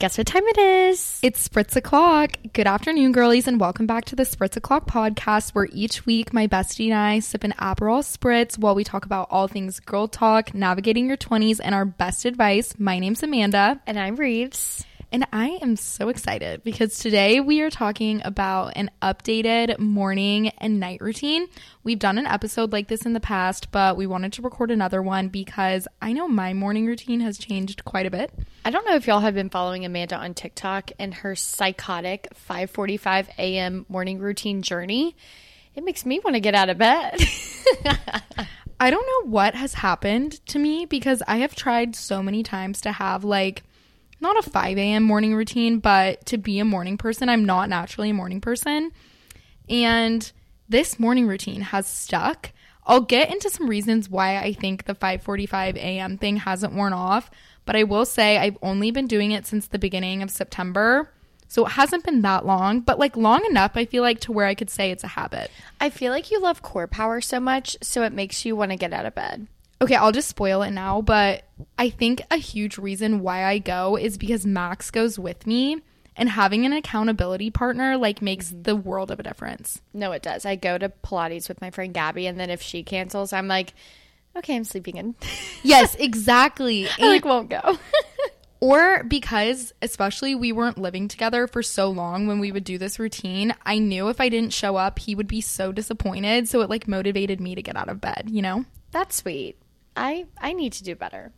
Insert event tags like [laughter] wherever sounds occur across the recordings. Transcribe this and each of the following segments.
Guess what time it is? It's Spritz O'Clock. Good afternoon, girlies, and welcome back to the Spritz O'Clock podcast, where each week my bestie and I sip an Aperol Spritz while we talk about all things girl talk, navigating your 20s, and our best advice. My name's Amanda. And I'm Rives. And I am so excited because today we are talking about an updated morning and night routine. We've done an episode like this in the past, but we wanted to record another one because I know my morning routine has changed quite a bit. I don't know if y'all have been following Amanda on TikTok and her psychotic 5:45 a.m. morning routine journey. It makes me want to get out of bed. [laughs] I don't know what has happened to me because I have tried so many times to have like not a 5 a.m. morning routine, but to be a morning person. I'm not naturally a morning person. And this morning routine has stuck. I'll get into some reasons why I think the 5:45 a.m. thing hasn't worn off, but I will say I've only been doing it since the beginning of September. So it hasn't been that long, but like long enough I feel like to where I could say it's a habit. I feel like you love core power so much, so it makes you want to get out of bed. Okay, I'll just spoil it now, but I think a huge reason why I go is because Max goes with me and having an accountability partner like makes mm-hmm. the world of a difference. No, it does. I go to Pilates with my friend Gabby, and then if she cancels, I'm like, okay, I'm sleeping in. [laughs] Yes, exactly. I like won't go. [laughs] or because especially we weren't living together for so long when we would do this routine, I knew if I didn't show up, he would be so disappointed, so it like motivated me to get out of bed, you know? That's sweet. I I need to do better.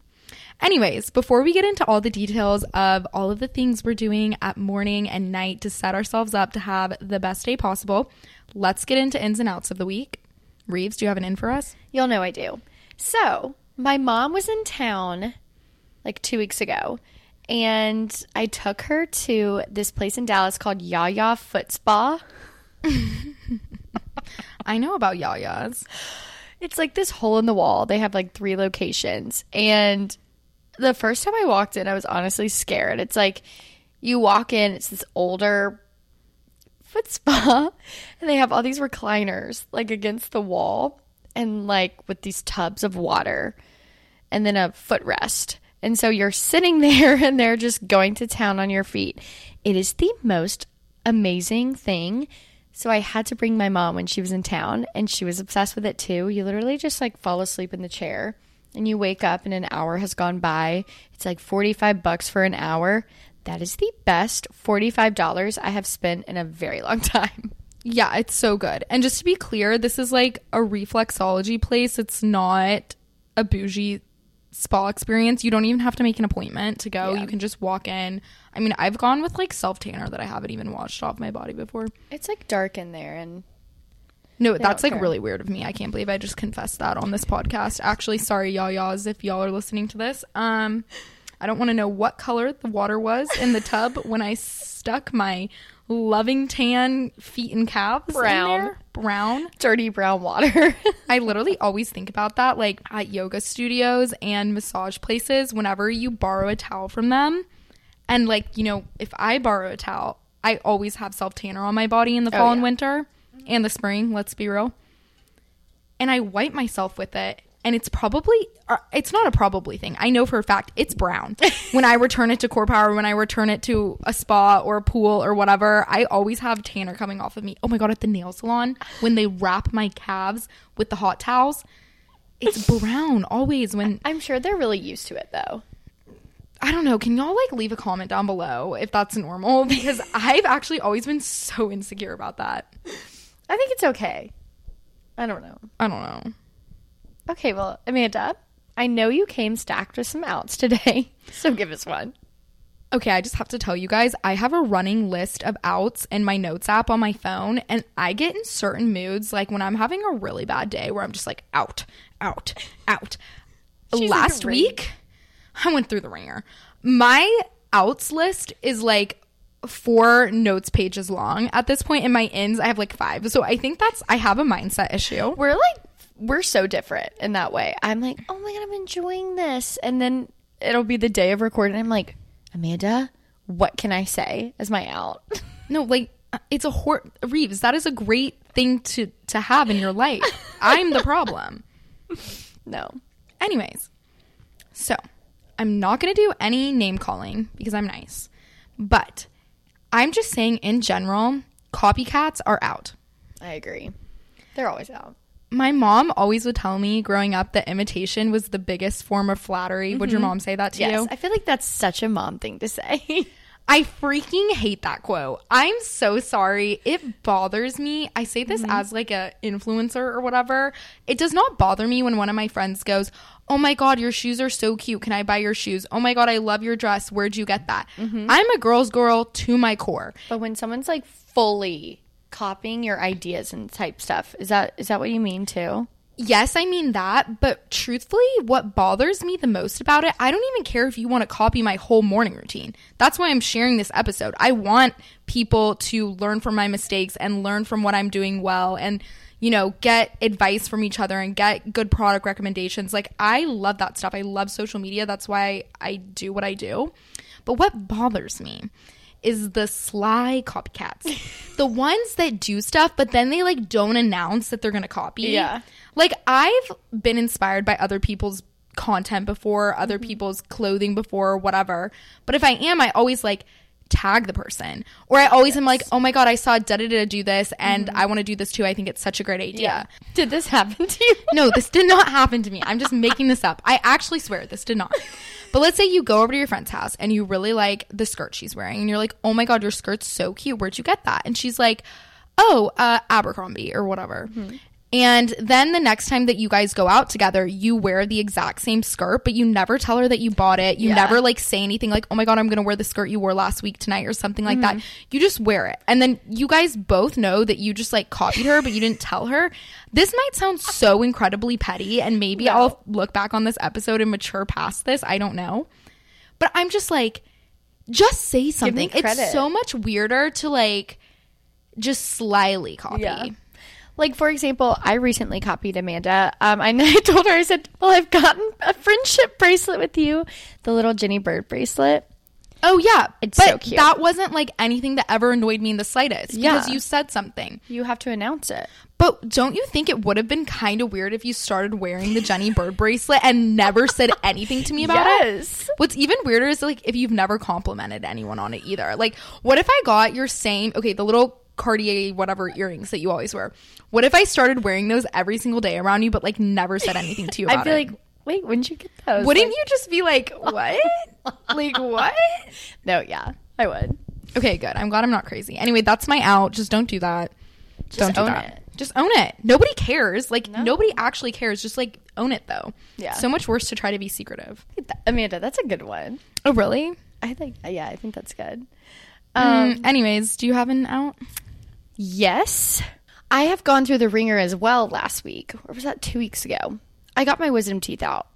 Anyways, before we get into all the details of all of the things we're doing at morning and night to set ourselves up to have the best day possible, let's get into ins and outs of the week. Rives, do you have an in for us? You'll know I do. So, my mom was in town like two weeks ago, and I took her to this place in Dallas called Yaya Foot Spa. [laughs] I know about Yaya's. [laughs] It's like this hole in the wall. They have like three locations. And the first time I walked in, I was honestly scared. It's like you walk in, it's this older foot spa, [laughs] and they have all these recliners like against the wall and like with these tubs of water and then a footrest. And so you're sitting [laughs] there and they're just going to town on your feet. It is the most amazing thing so I had to bring my mom when she was in town and she was obsessed with it too. You literally just like fall asleep in the chair and you wake up and an hour has gone by. It's like 45 bucks for an hour. That is the best $45 I have spent in a very [laughs] long time. Yeah, it's so good. And just to be clear, this is like a reflexology place. It's not a bougie spa experience. You don't even have to make an appointment to go. Yeah. You can just walk in. I mean, I've gone with like self tanner that I haven't even washed off my body before. It's like dark in there and No, that's like care. really weird of me. I can't believe I just confessed that on this podcast. Actually, sorry, y'all, y'alls, if y'all are listening to this. Um, I don't want to know what color the water was in the tub when I stuck my loving tan feet and calves. Brown. Brown. dirty brown water. [laughs] I literally always think about that, like at yoga studios and massage places, whenever you borrow a towel from them. And, like, you know, if I borrow a towel, I always have self tanner on my body in the Oh, fall and winter and the spring, let's be real. And I wipe myself with it. And it's probably, uh, it's not a probably thing. I know for a fact it's brown. [laughs] when I return it to Core Power, when I return it to a spa or a pool or whatever, I always have tanner coming off of me. Oh my God, at the nail salon, when they wrap my calves with the hot towels, it's [laughs] brown always when I'm sure they're really used to it though. I don't know. Can y'all like leave a comment down below if that's normal? [laughs] Because I've actually always been so insecure about that. I think it's okay. I don't know. I don't know. Okay, well, Amanda, I know you came stacked with some outs today, [laughs] so give us one. Okay, I just have to tell you guys, I have a running list of outs in my notes app on my phone, and I get in certain moods, like when I'm having a really bad day where I'm just like, out, out, out. She's like Last week, I went through the ringer. My outs list is like four notes pages long at this point. In my ins, I have like five. So I think that's, I have a mindset issue. We're like, we're so different in that way. I'm like, oh my God, I'm enjoying this. And then it'll be the day of recording. I'm like, Amanda, what can I say as my out? [laughs] No, like uh, it's a hor- Rives. That is a great thing to to have in your life. [laughs] I'm the problem. no. Anyways, so I'm not gonna do any name calling because I'm nice. But I'm just saying, in general, copycats are out. I agree. They're always out. My mom always would tell me growing up that imitation was the biggest form of flattery. Would your mm-hmm. mom say that to Yes, you? I feel like that's such a mom thing to say. [laughs] I freaking hate that quote. I'm so sorry. It bothers me. I say this mm-hmm. as like a influencer or whatever. It does not bother me when one of my friends goes, "Oh my god, your shoes are so cute. Can I buy your shoes? Oh my god, I love your dress. Where'd you get that?" Mm-hmm. I'm a girl's girl to my core. but when someone's like fully copying your ideas and type stuff, is that is that what you mean too? Yes, I mean that, but truthfully, what bothers me the most about it, I don't even care if you want to copy my whole morning routine. That's why I'm sharing this episode. I want people to learn from my mistakes and learn from what I'm doing well and, you know, get advice from each other and get good product recommendations. Like, I love that stuff. I love social media. That's why I do what I do. But what bothers me is the sly copycats. [laughs] the ones that do stuff, but then they like don't announce that they're to copy. Yeah. Like I've been inspired by other people's content before, other Mm-hmm. people's clothing before, whatever. But if I am, I always like tag the person. Or I always am like, "Oh my god, I saw da da da do this and I want to do this too. I think it's such a great idea." Did this happen to you? No, this did not happen to me. I'm just making this up. I actually swear this did not. [laughs] But let's say you go over to your friend's house and you really like the skirt she's wearing and you're like, "Oh my god, your skirt's so cute. Where'd you get that?" And she's like, "Oh, uh Abercrombie or whatever." And then the next time that you guys go out together, you wear the exact same skirt, but you never tell her that you bought it. You Yeah. never like say anything like, "Oh my god, I'm going to wear the skirt you wore last week tonight" or something like that. You just wear it. And then you guys both know that you just like copied her, but you didn't tell her. This might sound so incredibly petty and maybe No. I'll look back on this episode and mature past this. I don't know. But I'm just like just say something. It's so much weirder to like just slyly copy. Yeah. Like for example, I recently copied Amanda. Um, I, [laughs] I told her I said, "Well, I've gotten a friendship bracelet with you, the little Jenny Bird bracelet." Oh yeah, It's but so cute. that wasn't like anything that ever annoyed me in the slightest because Yeah. you said something. You have to announce it. But don't you think it would have been kind of weird if you started wearing the Jenny Bird bracelet and never said [laughs] anything to me about it? What's even weirder is like if you've never complimented anyone on it either. Like, what if I got your same okay, the little Cartier whatever earrings that you always wear? What if I started wearing those every single day around you, but like never said anything to you [laughs] about I'd be it? like, "Wait, when'd you get those?" Wouldn't Like, you just be like, what? [laughs] like what? No, yeah, I would. Okay, good. I'm glad I'm not crazy. Anyway, that's my out. Just don't do that. don't do own that. it. Just own it. Nobody cares. Like No. nobody actually cares. Just like own it though. Yeah. So much worse to try to be secretive. Amanda, that's a good one. Oh really? I think, yeah, I think that's good. Um. Anyways, do you have an out? Yes. I have gone through the ringer as well last week. Or was that two weeks ago? I got my wisdom teeth out.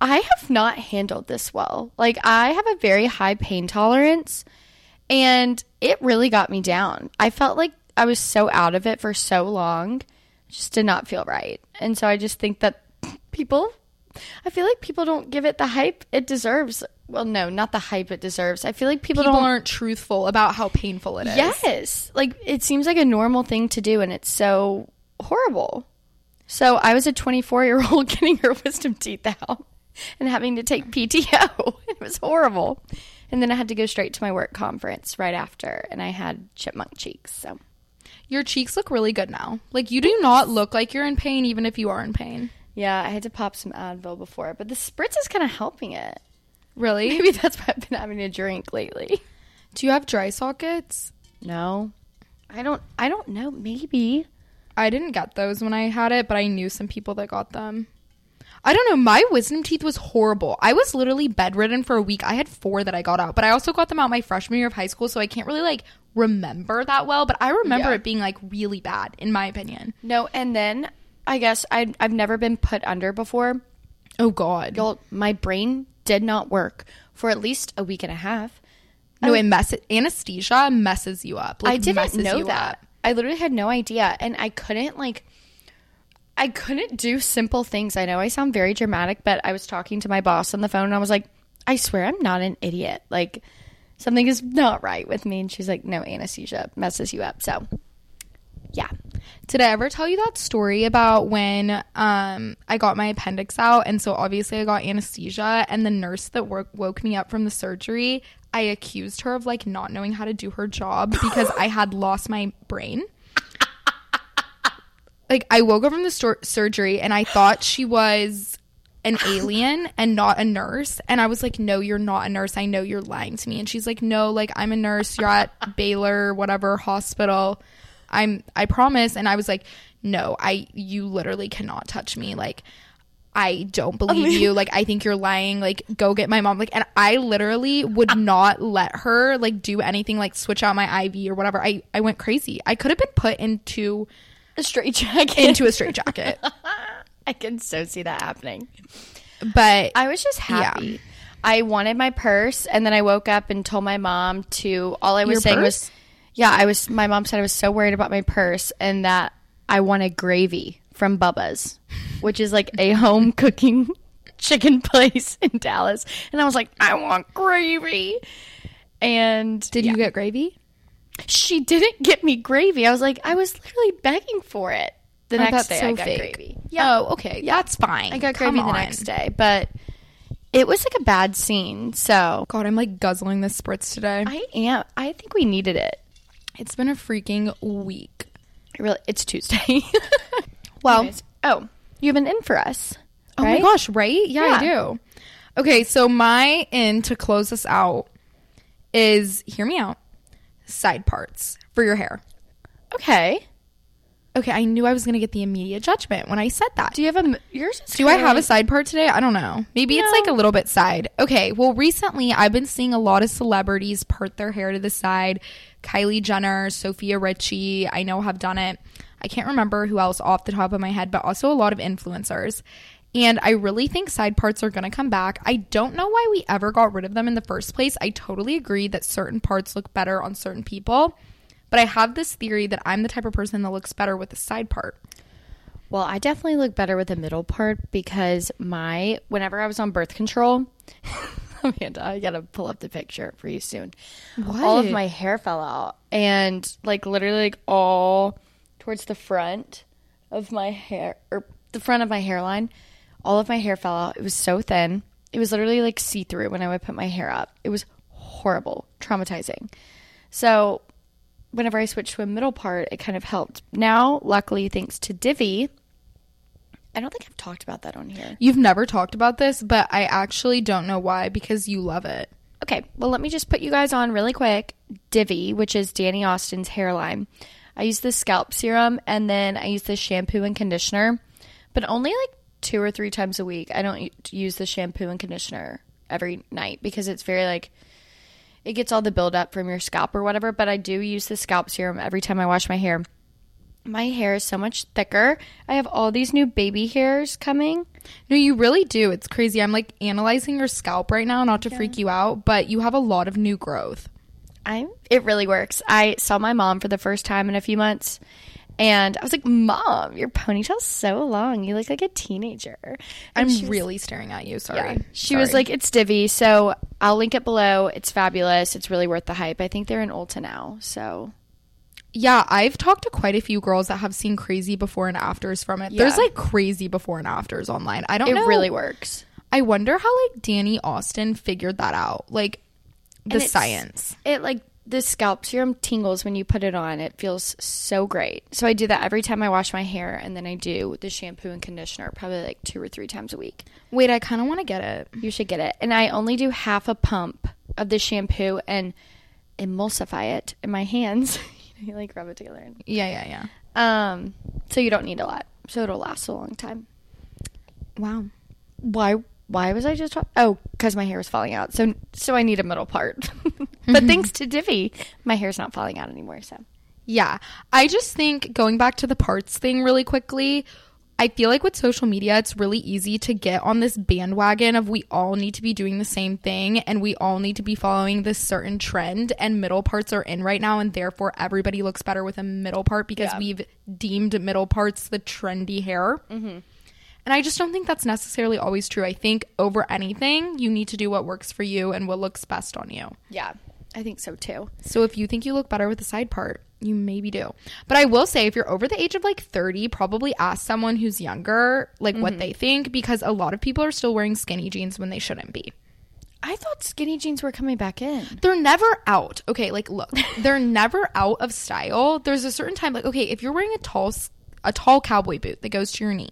I have not handled this well. Like, I have a very high pain tolerance, and it really got me down. I felt like I was so out of it for so long, just did not feel right. And so I just think that [laughs] people, I feel like people don't give it the hype it deserves. Well, no, not the hype it deserves. I feel like people, People don't aren't truthful about how painful it is. Yes. Like it seems like a normal thing to do and it's so horrible. So I was a 24 year old [laughs] getting her wisdom teeth out and having to take PTO. [laughs] It was horrible. And then I had to go straight to my work conference right after and I had chipmunk cheeks. So Your cheeks look really good now. Like you do not look like you're in pain, even if you are in pain. yeah, I had to pop some Advil before, but the spritz is kind of helping it. Really? Maybe that's why I've been having a drink lately. do you have dry sockets? No. I don't I don't know. Maybe. I didn't get those when I had it, but I knew some people that got them. I don't know. My wisdom teeth was horrible. I was literally bedridden for a week. I had four that I got out, but I also got them out my freshman year of high school, so I can't really like remember that well. But I remember Yeah. it being like really bad, in my opinion. No, and then I guess I I've never been put under before. Oh God. Y'all, my brain did not work for at least a week and a half. No, it messes. Anesthesia messes you up. Like, I didn't know that. up. I literally had no idea, and I couldn't like. I couldn't do simple things. I know I sound very dramatic, but I was talking to my boss on the phone, and I was like, "I swear I'm not an idiot. Like, something is not right with me." And she's like, "No, anesthesia messes you up." So, yeah, Did I ever tell you that story about when um I got my appendix out? And so obviously I got anesthesia and the nurse that work, woke me up from the surgery I accused her of like not knowing how to do her job [laughs] because I had lost my brain. Like I woke up from the stor- surgery and I thought she was an alien and not a nurse. And I was like no you're not a nurse. I know you're lying to me. And she's like no like I'm a nurse. You're at Baylor whatever hospital I'm I promise and I was like no I you literally cannot touch me like I don't believe you like I think you're lying like go get my mom like and I literally would ah. not let her like do anything like switch out my IV or whatever I I went crazy I could have been put into A straight jacket. into a straitjacket [laughs] I can so see that happening. but I was just happy. I wanted my purse, and then I woke up and told my mom to. All I was Your saying purse? was, "Yeah, I was." My mom said I was so worried about my purse, and that I wanted gravy from Bubba's, which is like a home [laughs] cooking [laughs] chicken place in Dallas, and I was like, "I want gravy." And did you get gravy she didn't get me gravy. I was like, I was literally begging for it. The Oh, next day, I got fake. gravy. Oh, oh okay Yeah. that's fine I got Come gravy the next day, but it was like a bad scene. So God I'm like guzzling this spritz today I am. I think we needed it. It's been a freaking week It Really, it's Tuesday. [laughs] well Anyways, oh, you have an in for us. Oh right? my gosh, right? Yeah, I do. Okay, so my in to close this out is hear me out. Side parts for your hair. Okay. Okay, I knew I was going to get the immediate judgment when I said that. Do you have a yours? Is Do I have a side part today? I don't know. Maybe it's like a little bit side. Okay, well, recently I've been seeing a lot of celebrities part their hair to the side. Kylie Jenner, Sofia Richie, I know have done it. I can't remember who else off the top of my head, but also a lot of influencers. And I really think side parts are going to come back. I don't know why we ever got rid of them in the first place. I totally agree that certain parts look better on certain people. But I have this theory that I'm the type of person that looks better with a side part. Well, I definitely look better with the middle part because my whenever I was on birth control, [laughs] [laughs] Amanda, I gotta pull up the picture for you soon. All of my hair fell out, and like literally, like all towards the front of my hair or the front of my hairline, all of my hair fell out. It was so thin. It was literally like see through when I would put my hair up. It was horrible, traumatizing. So whenever I switched to a middle part, it kind of helped. Now, luckily, thanks to Divi, I don't think I've talked about that on here. You've never talked about this, but I actually don't know why because you love it. Okay, well, let me just put you guys on really quick. Divi, which is Dani Austin's hairline. I use the scalp serum and then I use the shampoo and conditioner, but only like two or three times a week. I don't use the shampoo and conditioner every night because it's very like it gets all the buildup from your scalp or whatever. But I do use the scalp serum every time I wash my hair. My hair is so much thicker. I have all these new baby hairs coming. No, you really do. It's crazy. I'm like analyzing your scalp right now, not to freak you out, but you have a lot of new growth. I it really works. I saw my mom for the first time in a few months and I was like, "Mom, your ponytail's so long. You look like a teenager." And I'm was- really staring at you. Sorry. yeah. She was like, "It's Divi." So, I'll link it below. It's fabulous. It's really worth the hype. I think they're in Ulta now. So, Yeah, I've talked to quite a few girls that have seen crazy before and afters from it. There's like crazy before and afters online. I don't it know. It really works. I wonder how like Dani Austin figured that out. Like the science. It like the scalp serum tingles when you put it on. It feels so great. So I do that every time I wash my hair and then I do the shampoo and conditioner probably like 2 or 3 times a week. Wait, I kind of want to get it. You should get it. And I only do half a pump of the shampoo and emulsify it in my hands. [laughs] [laughs] you, like rub it together. And, Yeah, yeah, yeah. um, so you don't need a lot. So it'll last a long time. Wow. Why? Why was I just? Talk- oh, because my hair was falling out. So so I need a middle part. [laughs] but thanks to Divi, my hair's not falling out anymore. So Yeah. I just think going back to the parts thing really quickly, I feel like with social media, it's really easy to get on this bandwagon of we all need to be doing the same thing and we all need to be following this certain trend, and middle parts are in right now, and therefore everybody looks better with a middle part because Yeah. we've deemed middle parts the trendy hair. Mm-hmm. And I just don't think that's necessarily always true. I think over anything, you need to do what works for you and what looks best on you. yeah, I think so too. So if you think you look better with the side part, you maybe do. But I will say if you're over the age of like 30, probably ask someone who's younger like what mm-hmm. they think because a lot of people are still wearing skinny jeans when they shouldn't be. I thought skinny jeans were coming back in. they're never out. Okay, like look, they're [laughs] never out of style. There's a certain time like okay, if you're wearing a tall a tall cowboy boot that goes to your knee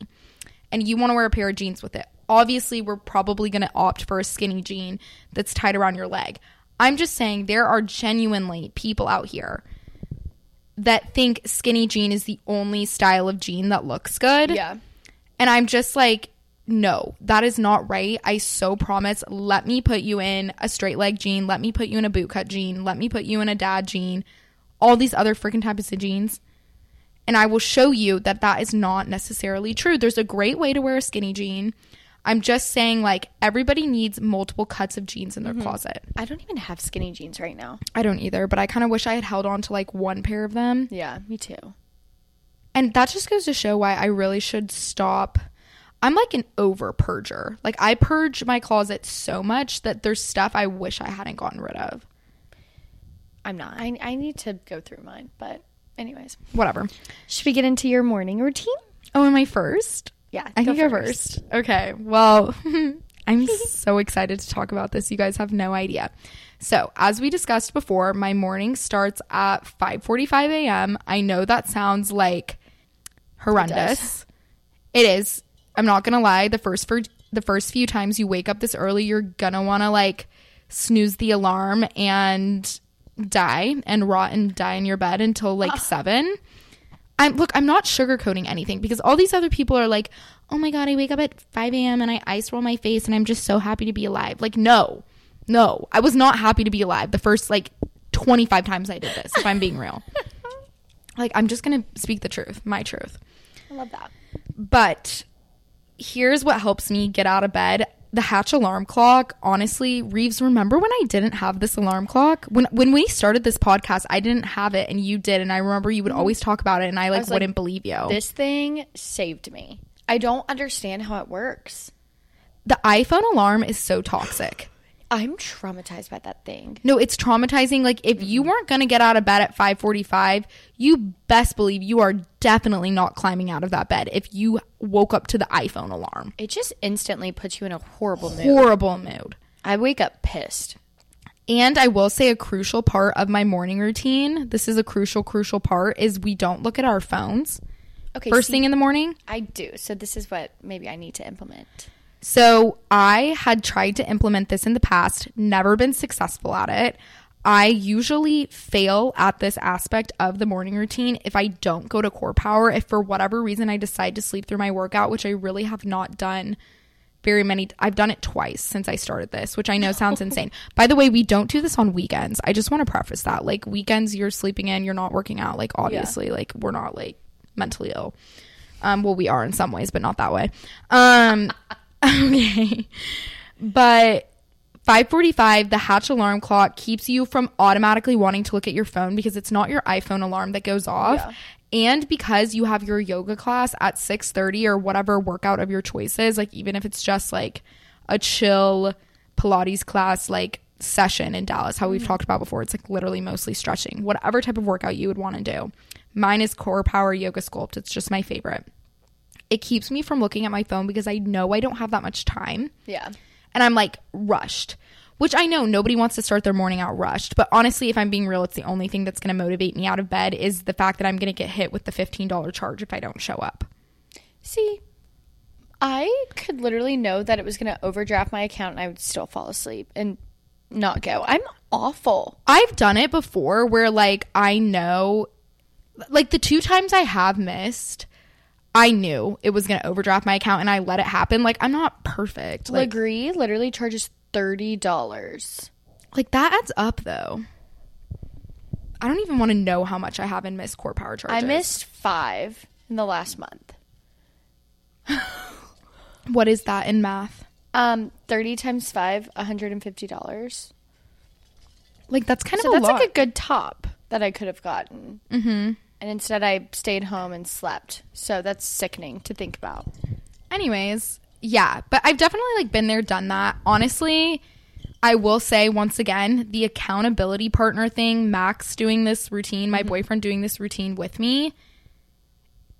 and you want to wear a pair of jeans with it. Obviously, we're probably going to opt for a skinny jean that's tied around your leg. I'm just saying there are genuinely people out here that think skinny jean is the only style of jean that looks good. Yeah. And I'm just like, no, that is not right. I so promise. Let me put you in a straight leg jean. Let me put you in a bootcut jean. Let me put you in a dad jean. All these other freaking types of jeans. And I will show you that that is not necessarily true. There's a great way to wear a skinny jean. I'm just saying, like, everybody needs multiple cuts of jeans in their mm-hmm. closet. I don't even have skinny jeans right now. I don't either, but I kind of wish I had held on to like one pair of them. Yeah, me too. And that just goes to show why I really should stop. I'm like an over purger. Like I purge my closet so much that there's stuff I wish I hadn't gotten rid of. I'm not. I, I need to go through mine. But, anyways, Whatever. should we get into your morning routine? Oh, am I first? Yeah, I can go first. Okay. Well, [laughs] I'm so excited to talk about this. You guys have no idea. So, as we discussed before, my morning starts at 5:45 a.m. I know that sounds like horrendous. It is. I'm not gonna lie. The first for the first few times you wake up this early, you're gonna want to like snooze the alarm and die and rot and die in your bed until like seven. I'm look, I'm not sugarcoating anything because all these other people are like, oh my god, I wake up at 5 a.m. and I ice roll my face and I'm just so happy to be alive. Like, no, no, I was not happy to be alive the first like 25 times I did this, if I'm being real. [laughs] like, I'm just gonna speak the truth, my truth. I love that. But here's what helps me get out of bed. The Hatch alarm clock. Honestly, Rives, remember when I didn't have this alarm clock? When when we started this podcast, I didn't have it and you did and I remember you would always talk about it and I like like, wouldn't believe you. This thing saved me. I don't understand how it works. the iPhone alarm is so toxic. I'm traumatized by that thing. No, it's traumatizing. Like if you mm-hmm. weren't gonna get out of bed at 5:45, you best believe you are definitely not climbing out of that bed if you woke up to the iPhone alarm. It just instantly puts you in a horrible mood. Horrible mood. I wake up pissed. And I will say a crucial part of my morning routine, this is a crucial, crucial part, is we don't look at our phones Okay, first see, thing in the morning. I do. So this is what maybe I need to implement. So I had tried to implement this in the past, never been successful at it. I usually fail at this aspect of the morning routine if I don't go to core power. If for whatever reason I decide to sleep through my workout, which I really have not done very many I've done it twice since I started this, which I know sounds [laughs] insane. By the way, we don't do this on weekends. I just want to preface that. Like weekends you're sleeping in, you're not working out. Like obviously, like we're not like mentally ill. Um well we are in some ways, but not that way. Um [laughs] [laughs] okay. But 545 the hatch alarm clock keeps you from automatically wanting to look at your phone because it's not your iphone alarm that goes off. Yeah. and because you have your yoga class at 6.30 or whatever workout of your choice is, like even if it's just like a chill pilates class like session in dallas how we've mm. talked about before it's like literally mostly stretching whatever type of workout you would want to do. Mine is core power yoga sculpt. It's just my favorite it keeps me from looking at my phone because i know i don't have that much time Yeah. and I'm like rushed. Which I know nobody wants to start their morning out rushed, but honestly, if I'm being real, it's the only thing that's going to motivate me out of bed is the fact that I'm going to get hit with the $15 charge if I don't show up. See, I could literally know that it was going to overdraft my account and I would still fall asleep and not go. I'm awful. I've done it before where like I know like the two times I have missed, I knew it was going to overdraft my account and I let it happen. Like I'm not perfect. Like Lagree literally charges $30. like that adds up though. I don't even want to know how much I have in missed core power charges. I missed five in the last month. [laughs] What is that in math? Um, 30 times five, $150. Like that's kind So of a that's lot. like a good top that I could have gotten. Mm-hmm. And instead, I stayed home and slept. So that's sickening to think about. Anyways, yeah, but I've definitely like been there, done that. Honestly, I will say once again, the accountability partner thing, Max doing this routine, my mm-hmm. boyfriend doing this routine with me,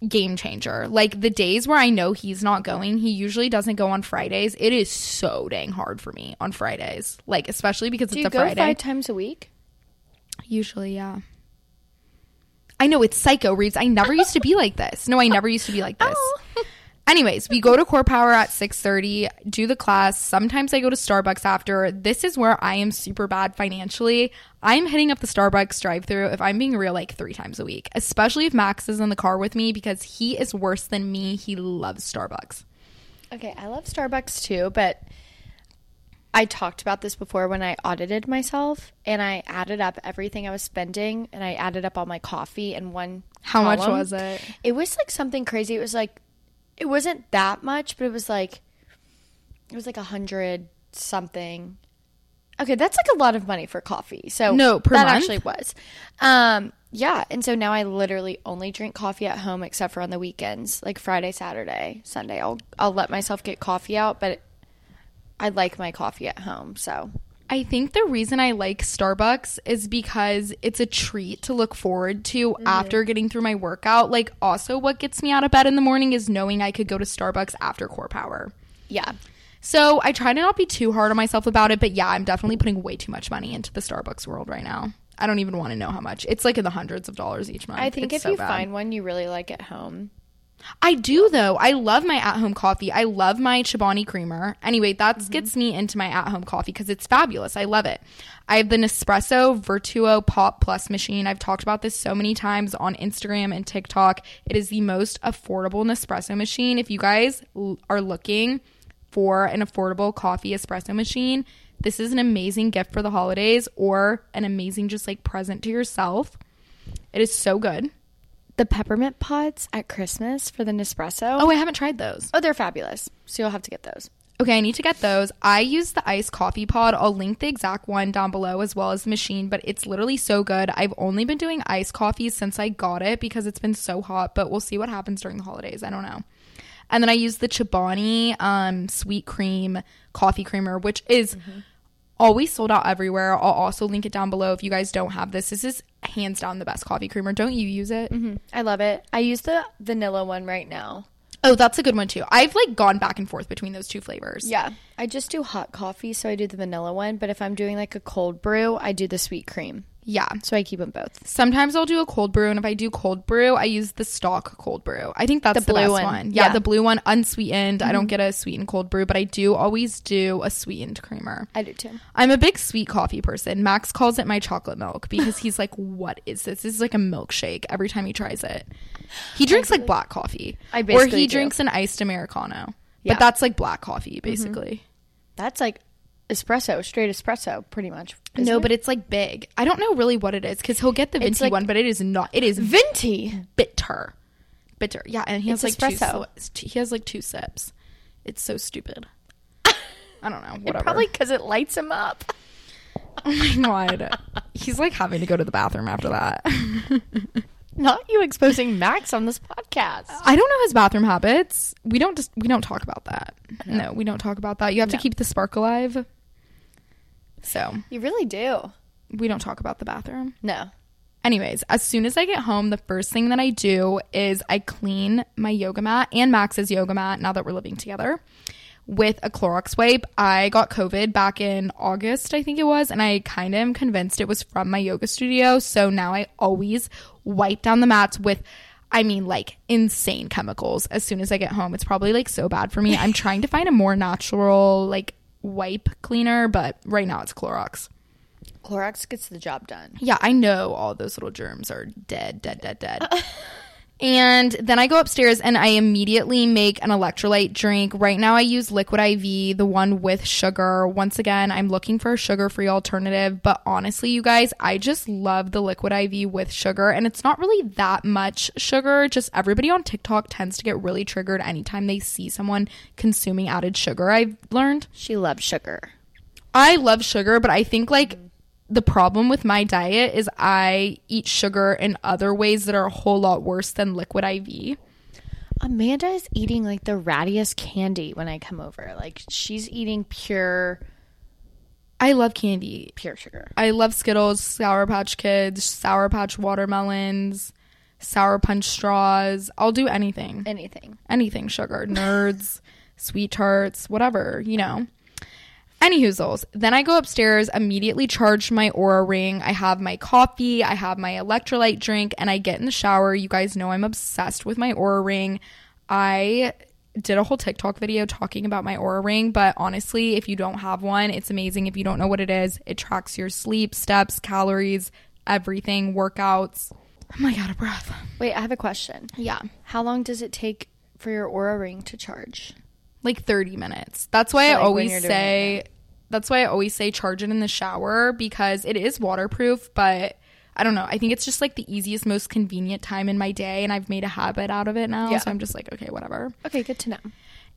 game changer. Like the days where I know he's not going, he usually doesn't go on Fridays. It is so dang hard for me on Fridays. Like especially because Do it's you a go Friday. five times a week? Usually, yeah. I know it's psycho, Rives. I never used to be like this. No, I never used to be like this. Oh. [laughs] Anyways, we go to Core Power at 6:30, do the class. Sometimes I go to Starbucks after. This is where I am super bad financially. I'm hitting up the Starbucks drive-through if I'm being real like 3 times a week, especially if Max is in the car with me because he is worse than me. He loves Starbucks. Okay, I love Starbucks too, but I talked about this before when I audited myself and I added up everything I was spending and I added up all my coffee in one. How much was it? It was like something crazy. It was like, it wasn't that much, but it was like, it was like a hundred something. Okay, that's like a lot of money for coffee. So No, per that month? actually was. Um, yeah, and so now I literally only drink coffee at home except for on the weekends, like Friday, Saturday, Sunday. I'll I'll let myself get coffee out, but I like my coffee at home. So I think the reason I like Starbucks is because it's a treat to look forward to mm-hmm. after getting through my workout. Like, also, what gets me out of bed in the morning is knowing I could go to Starbucks after core power. yeah, So, I try to not be too hard on myself about it, but yeah, I'm definitely putting way too much money into the Starbucks world right now. I don't even want to know how much. It's like in the hundreds of dollars each month. I think It's if so you bad. find one you really like at home, I do though. I love my at-home coffee. I love my Chobani creamer. Anyway, that Mm-hmm. gets me into my at-home coffee because it's fabulous. I love it. I have the Nespresso Vertuo Pop Plus machine. I've talked about this so many times on Instagram and TikTok. It is the most affordable Nespresso machine. If you guys are looking for an affordable coffee espresso machine, this is an amazing gift for the holidays or an amazing just like present to yourself. It is so good. The peppermint pods at Christmas for the Nespresso. Oh, I haven't tried those. oh, they're fabulous. So you'll have to get those. Okay, I need to get those. I use the iced coffee pod. I'll link the exact one down below as well as the machine, but it's literally so good. I've only been doing iced coffee since I got it because it's been so hot, but we'll see what happens during the holidays. I don't know. And then I use the Chobani um, sweet cream coffee creamer, which is always sold out everywhere. I'll also link it down below if you guys don't have this. This is hands down the best coffee creamer. Don't you use it? Mm-hmm. I love it. I use the vanilla one right now. Oh, that's a good one too. I've like gone back and forth between those two flavors. Yeah, I just do hot coffee, so I do the vanilla one. But if I'm doing like a cold brew, I do the sweet cream. Yeah. So I keep them both. Sometimes I'll do a cold brew, and if I do cold brew, I use the Stok cold brew. I think that's The the, blue best one. one. Yeah, Yeah. the blue one, unsweetened. I don't mm-hmm. get a sweetened cold brew, but I do always do a sweetened creamer. I do too. I'm a big sweet coffee person. Max calls it my chocolate milk because he's like, [laughs] "What is this? This is like a milkshake." Every time he tries it, he drinks like black coffee, I or he do. drinks an iced americano. Yeah. But that's like black coffee, mm-hmm. basically. That's like espresso, straight espresso, pretty much. No, it? but it's like big. I don't know really what it is because he'll get the venti like- one, but it is not. It is venti. bitter. Bitter. Yeah, and he has It's like espresso. two he has like two sips. It's so stupid. I don't know. [laughs] Whatever. Probably because it lights him up. [laughs] oh my god. He's like having to go to the bathroom after that. [laughs] Not you exposing Max on this podcast. I don't know his bathroom habits. We don't just we don't talk about that. No, we don't talk about that. You have to keep the spark alive. So, You really do. we don't talk about the bathroom. No. Anyways, as soon as I get home, the first thing that I do is I clean my yoga mat and Max's yoga mat now that we're living together with a Clorox wipe. I got COVID back in August, I think it was, and I kind of am convinced it was from my yoga studio. So now I always wipe down the mats with. I mean, like insane chemicals as soon as I get home. It's probably like so bad for me. I'm trying to find a more natural, like, wipe cleaner, but right now it's Clorox. Clorox gets the job done. Yeah, I know all those little germs are dead, dead, dead, dead. [laughs] and then I go upstairs and I immediately make an electrolyte drink. Right now I use Liquid IV, the one with sugar. Once again, I'm looking for a sugar-free alternative, but honestly, you guys, I just love the Liquid IV with sugar and it's not really that much sugar. Just everybody on TikTok tends to get really triggered anytime they see someone consuming added sugar. I've learned. She loves sugar. I love sugar, but I think like the problem with my diet is I eat sugar in other ways that are a whole lot worse than liquid IV. Amanda is eating like the rattiest candy when I come over. Like she's eating pure, I love candy. pure sugar. I love Skittles, Sour Patch Kids, Sour Patch watermelons, sour punch straws. I'll do anything. Anything. Anything sugar, nerds, [laughs] sweet tarts, whatever, you know. Any hoozles. Then I go upstairs, immediately charge my Oura ring. I have my coffee, I have my electrolyte drink, and I get in the shower. You guys know I'm obsessed with my Oura ring. I did a whole TikTok video talking about my Oura ring, but honestly, if you don't have one, it's amazing. If you don't know what it is, it tracks your sleep, steps, calories, everything, workouts. I'm like out of breath. Wait, I have a question. Yeah. How long does it take for your Oura ring to charge? Like 30 minutes. That's why So, I like, always say that's why I always say charge it in the shower because it is waterproof, but I don't know. I think it's just like the easiest, most convenient time in my day, and I've made a habit out of it now. Yeah. So I'm just like, okay, whatever. Okay, good to know.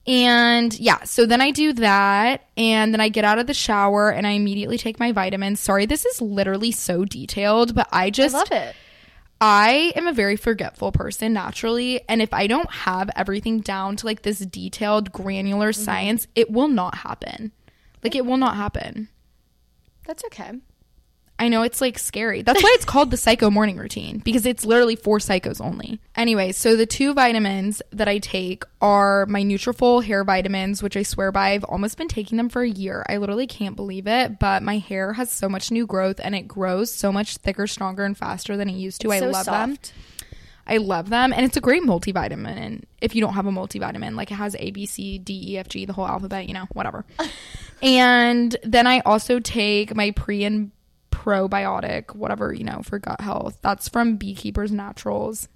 And yeah, so then I do that, and then I get out of the shower and I immediately take my vitamins. Sorry, this is literally so detailed, but I just I love it. I am a very forgetful person naturally, and if I don't have everything down to like this detailed, granular Mm-hmm. science, it will not happen. Like it will not happen. That's okay. I know it's like scary. That's why it's called the psycho morning routine because it's literally for psychos only. Anyway, so the two vitamins that I take are my Nutrafol hair vitamins, which I swear by. I've almost been taking them for a year. I literally can't believe it, but my hair has so much new growth and it grows so much thicker, stronger, and faster than it used to. I So love them. I love them, and it's a great multivitamin. If you don't have a multivitamin, like it has A, B, C, D, E, F, G, the whole alphabet, you know, whatever. [laughs] and then I also take my pre and probiotic, whatever you know, for gut health. That's from Beekeepers Naturals.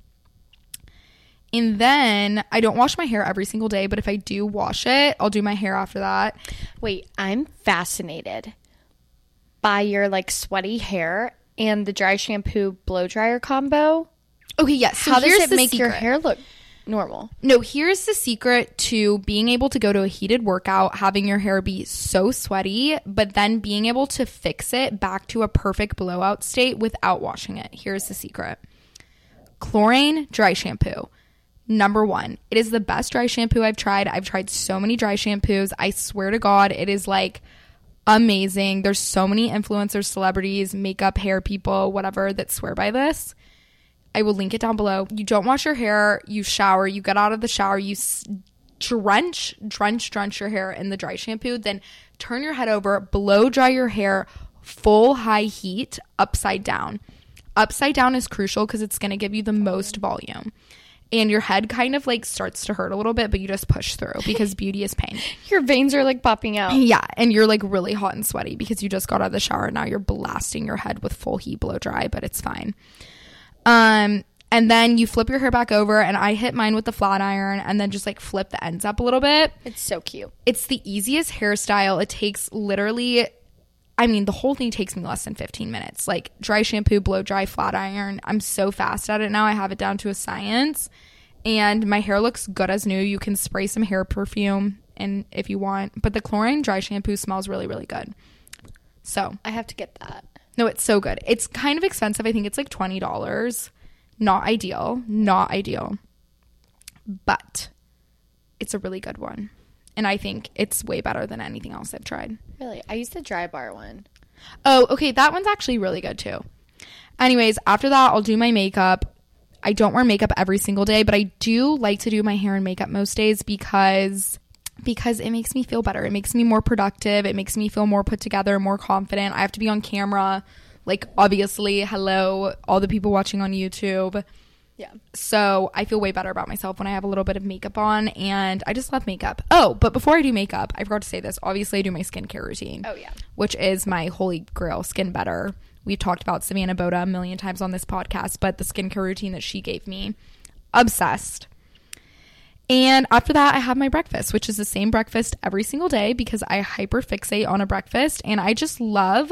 And then I don't wash my hair every single day, but if I do wash it, I'll do my hair after that. Wait, I'm fascinated by your like sweaty hair and the dry shampoo blow dryer combo. Okay, yes. So How does it make your hair look normal? No, here's the secret to being able to go to a heated workout, having your hair be so sweaty, but then being able to fix it back to a perfect blowout state without washing it. Here's the secret Klorane dry shampoo. Number one, it is the best dry shampoo I've tried. I've tried so many dry shampoos. I swear to God, it is like amazing. There's so many influencers, celebrities, makeup, hair people, whatever that swear by this. I will link it down below. You don't wash your hair, you shower, you get out of the shower, you s- drench, drench, drench your hair in the dry shampoo, then turn your head over, blow dry your hair, full high heat, upside down. Upside down is crucial because it's going to give you the most volume. And your head kind of like starts to hurt a little bit, but you just push through because [laughs] beauty is pain. Your veins are like popping out. Yeah, and you're like really hot and sweaty because you just got out of the shower and now you're blasting your head with full heat blow dry, but it's fine. Um and then you flip your hair back over and I hit mine with the flat iron and then just like flip the ends up a little bit. It's so cute. It's the easiest hairstyle. It takes literally I mean, the whole thing takes me less than 15 minutes. Like dry shampoo, blow dry, flat iron. I'm so fast at it now. I have it down to a science. And my hair looks good as new. You can spray some hair perfume and if you want, but the Klorane dry shampoo smells really really good. So, I have to get that. No, it's so good. It's kind of expensive. I think it's like $20. Not ideal. Not ideal. But it's a really good one. And I think it's way better than anything else I've tried. Really, I used the Drybar one. Oh, okay. That one's actually really good too. Anyways, after that, I'll do my makeup. I don't wear makeup every single day, but I do like to do my hair and makeup most days because because it makes me feel better. It makes me more productive. It makes me feel more put together, more confident. I have to be on camera. Like obviously, hello all the people watching on YouTube. Yeah. So I feel way better about myself when I have a little bit of makeup on, and I just love makeup. Oh, but before I do makeup, I forgot to say this. Obviously, I do my skincare routine. Oh, yeah. which is my holy grail, SkinBetter. We've talked about Savannah Boda a million times on this podcast, but the skincare routine that she gave me, obsessed. And after that, I have my breakfast, which is the same breakfast every single day because I hyper fixate on a breakfast. And I just love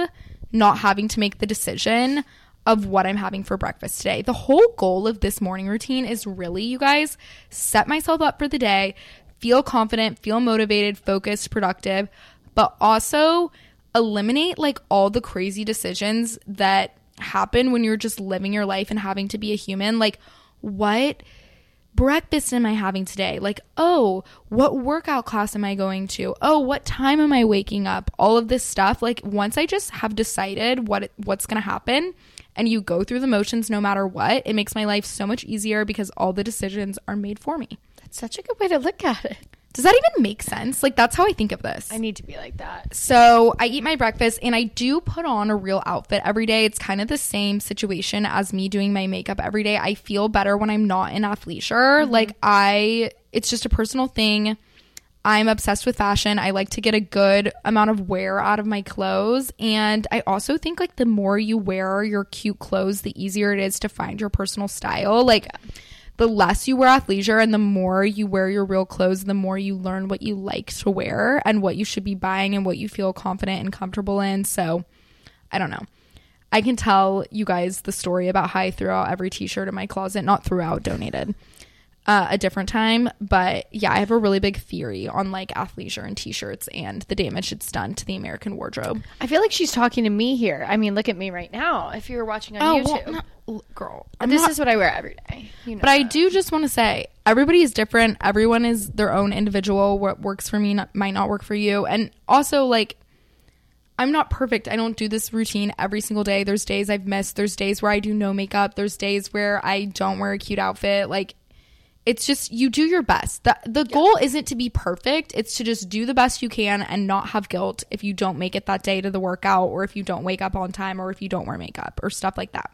not having to make the decision of what I'm having for breakfast today. The whole goal of this morning routine is really, you guys, set myself up for the day, feel confident, feel motivated, focused, productive, but also eliminate like all the crazy decisions that happen when you're just living your life and having to be a human. Like, what breakfast am I having today? Like, oh, what workout class am I going to? Oh, what time am I waking up? All of this stuff. Like once I just have decided what what's going to happen and you go through the motions no matter what, it makes my life so much easier because all the decisions are made for me. That's such a good way to look at it. Does that even make sense? Like, that's how I think of this. I need to be like that. So I eat my breakfast and I do put on a real outfit every day. It's kind of the same situation as me doing my makeup every day. I feel better when I'm not in athleisure. Mm-hmm. Like I it's just a personal thing. I'm obsessed with fashion. I like to get a good amount of wear out of my clothes. And I also think like the more you wear your cute clothes, the easier it is to find your personal style. Like the less you wear athleisure and the more you wear your real clothes, the more you learn what you like to wear and what you should be buying and what you feel confident and comfortable in. So I don't know. I can tell you guys the story about how I threw out every t shirt in my closet, not threw out, donated. Uh, a different time, but yeah, I have a really big theory on like athleisure and t-shirts and the damage it's done to the American wardrobe. I feel like she's talking to me here. I mean, look at me right now. If you were watching on well, YouTube, not- l- girl, I'm this not- is what I wear every day. You know But I do just want to say everybody is different. Everyone is their own individual. What works for me not, might not work for you. And also, like, I'm not perfect. I don't do this routine every single day. There's days I've missed. There's days where I do no makeup. There's days where I don't wear a cute outfit. Like, it's just you do your best. The the goal isn't to be perfect. It's to just do the best you can and not have guilt if you don't make it that day to the workout or if you don't wake up on time or if you don't wear makeup or stuff like that.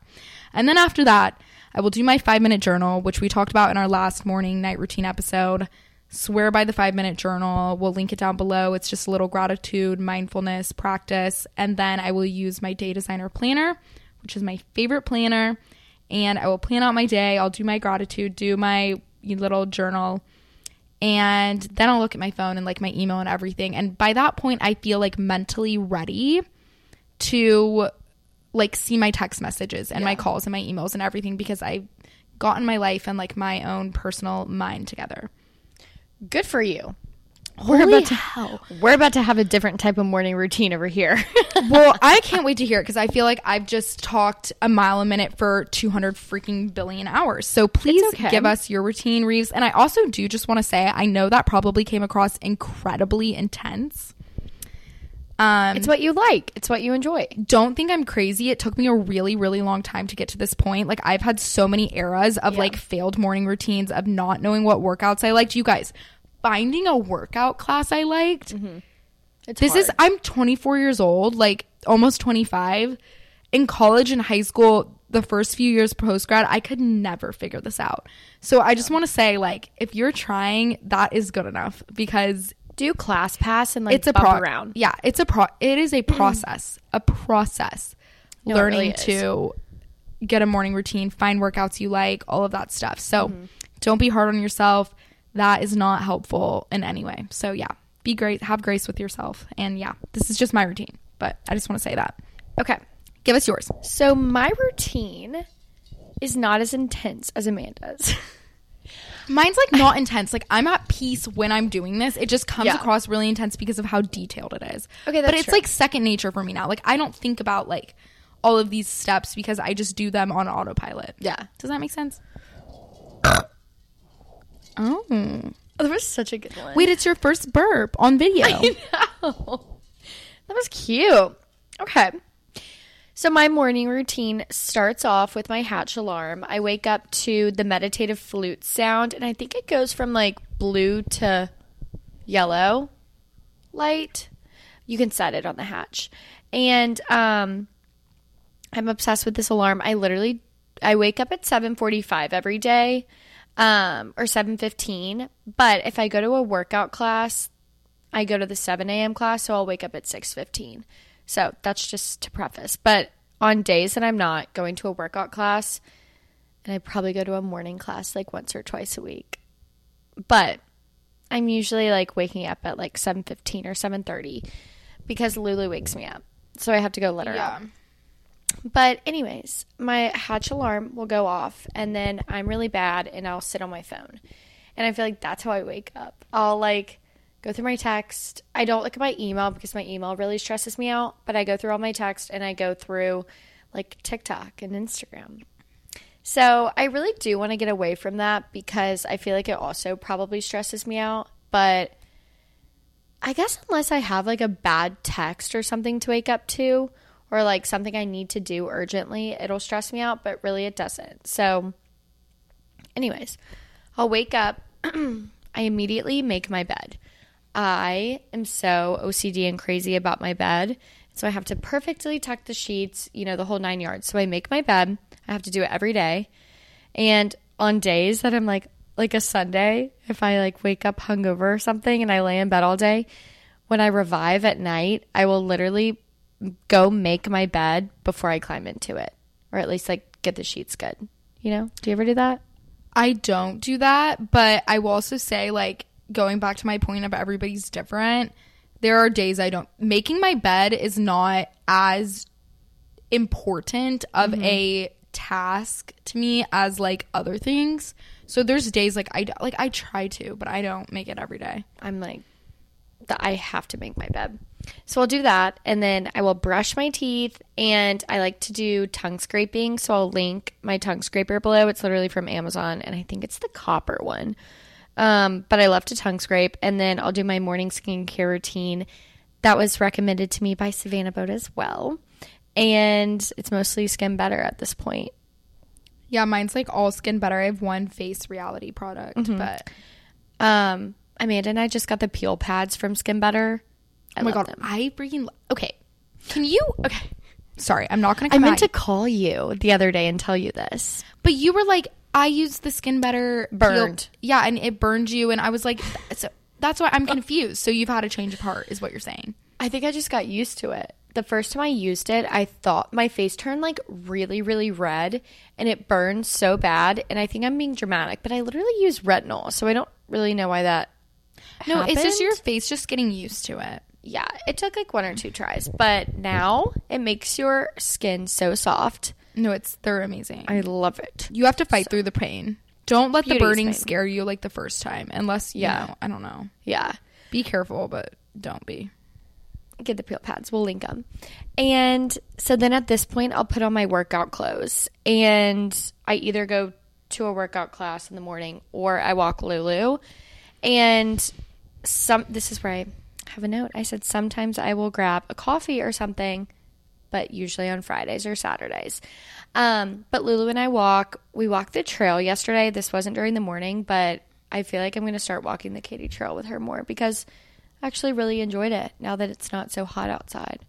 And then after that, I will do my 5-minute journal, which we talked about in our last morning night routine episode. Swear by the 5-minute journal. We'll link it down below. It's just a little gratitude, mindfulness practice, and then I will use my day designer planner, which is my favorite planner and I will plan out my day. I'll do my gratitude, do my little journal, and then I'll look at my phone and like my email and everything. And by that point, I feel like mentally ready to like see my text messages and my calls and my emails and everything because I've gotten my life and like my own personal mind together. Good for you. Holy about to- hell. We're about to have a different type of morning routine over here. [laughs] well, I can't wait to hear it because I feel like I've just talked a mile a minute for 200 freaking billion hours. So please okay. give us your routine, Rives. And I also do just want to say, I know that probably came across incredibly intense. Um, it's what you like. It's what you enjoy. don't think I'm crazy. It took me a really, really long time to get to this point. Like I've had so many eras of Yeah. like failed morning routines of not knowing what workouts I liked. You guys, finding a workout class I liked. It's This is. I'm 24 years old, like almost 25. In college and high school, the first few years post grad, I could never figure this out. So I just want to say, like, if you're trying, that is good enough because do class pass and like it's a bump pro- around. Yeah, it's a pro. It is a process. a process. No, learning really to get a morning routine, find workouts you like, all of that stuff. So Mm-hmm. don't be hard on yourself. That is not helpful in any way. So yeah, be great. Have grace with yourself. And yeah, this is just my routine. But I just want to say that. Okay. Give us yours. So my routine is not as intense as Amanda's. [laughs] Mine's like not intense. Like I'm at peace when I'm doing this. It just comes Yeah. across really intense because of how detailed it is. Okay, but it's true. like second nature for me now. Like I don't think about like all of these steps because I just do them on autopilot. yeah. Does that make sense? [laughs] Oh. That was such a good one. Wait, it's your first burp on video. [laughs] I know. That was cute. Okay. So my morning routine starts off with my hatch alarm. I wake up to the meditative flute sound, and I think it goes from like blue to yellow light. You can set it on the hatch. And um I'm obsessed with this alarm. I literally I wake up at 7:45 every day um or 7:15, but if I go to a workout class, I go to the 7 a.m. class, so I'll wake up at 6:15. So that's just to preface. But on days that I'm not going to a workout class, and I probably go to a morning class like once or twice a week. But I'm usually like waking up at like 7:15 or 7:30 because Lulu wakes me up. So I have to go let her out. But anyways, my hatch alarm will go off and then I'm really bad and I'll sit on my phone. And I feel like that's how I wake up. I'll like go through my text. I don't look at my email because my email really stresses me out, but I go through all my text and I go through like TikTok and Instagram. So I really do want to get away from that because I feel like it also probably stresses me out, but I guess unless I have like a bad text or something to wake up to, or like something I need to do urgently, it'll stress me out, but really it doesn't. So, anyways, I'll wake up. [clears throat] I immediately make my bed. I am so OCD and crazy about my bed. So I have to perfectly tuck the sheets, you know, the whole nine yards. So I make my bed. I have to do it every day. And on days that I'm like, like a Sunday, if I like wake up hungover or something and I lay in bed all day, when I revive at night, I will literally go make my bed before I climb into it, or at least like get the sheets good. You know, do you ever do that? I don't do that, but I will also say, like, going back to my point of everybody's different, there are days I don't. Making my bed is not as important of Mm-hmm. a task to me as like other things. So there's days like I like I try to, but I don't make it every day. I'm like, that I have to make my bed. So I'll do that, and then I will brush my teeth, and I like to do tongue scraping. So I'll link my tongue scraper below. It's literally from Amazon, and I think it's the copper one. Um, but I love to tongue scrape, and then I'll do my morning skincare routine. That was recommended to me by Savannah Boat as well, and it's mostly SkinBetter at this point. Yeah, mine's like all SkinBetter. I have one face reality product, Mm-hmm. but Um, Amanda and I just got the peel pads from SkinBetter. I oh my god, them. I freaking lo- okay. Can you okay? Sorry, I'm not gonna. I meant to call you the other day and tell you this. But you were like, I used the SkinBetter peel- Burned. yeah, and it burned you, and I was like, so that's why I'm confused. So you've had a change of heart, is what you're saying? I think I just got used to it. The first time I used it, I thought my face turned like really, really red and it burned so bad. And I think I'm being dramatic, but I literally use retinol. So I don't really know why that. No, it's just your face just getting used to it. Yeah, it took like one or two tries, but now it makes your skin so soft. No, it's they're amazing. I love it. you have to fight through the pain. Don't let the burning pain. scare you like the first time, unless you Yeah. know, I don't know. Yeah. Be careful, but don't be. get the peel pads. We'll link them. And so then at this point, I'll put on my workout clothes. And I either go to a workout class in the morning or I walk Lulu. And some, this is where I have a note. I said sometimes I will grab a coffee or something, but usually on Fridays or Saturdays. Um, but Lulu and I walk. We walked the trail yesterday. This wasn't during the morning, but I feel like I'm going to start walking the Katy Trail with her more because I actually really enjoyed it now that it's not so hot outside.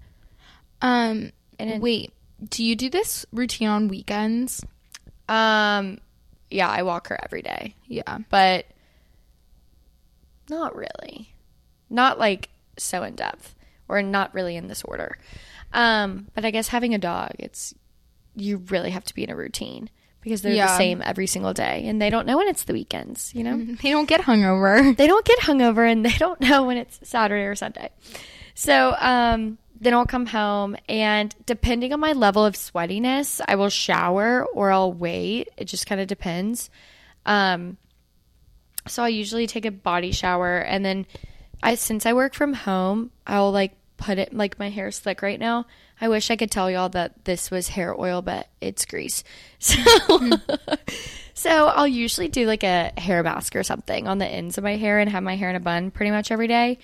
Um, And it- wait, do you do this routine on weekends? Um, yeah, I walk her every day, Yeah. but not really. Not like so in depth or not really in this order. Um, but I guess having a dog, it's you really have to be in a routine because they're the same every single day and they don't know when it's the weekends, you know? [laughs] They don't get hungover. [laughs] they don't get hungover and they don't know when it's Saturday or Sunday. So um, then I'll come home and depending on my level of sweatiness, I will shower or I'll wait. It just kind of depends. Um, so I usually take a body shower and then I since I work from home, I'll like put it like my hair's slick right now. I wish I could tell y'all that this was hair oil, but it's grease. [laughs] So [laughs] so I'll usually do like a hair mask or something on the ends of my hair and have my hair in a bun pretty much every day.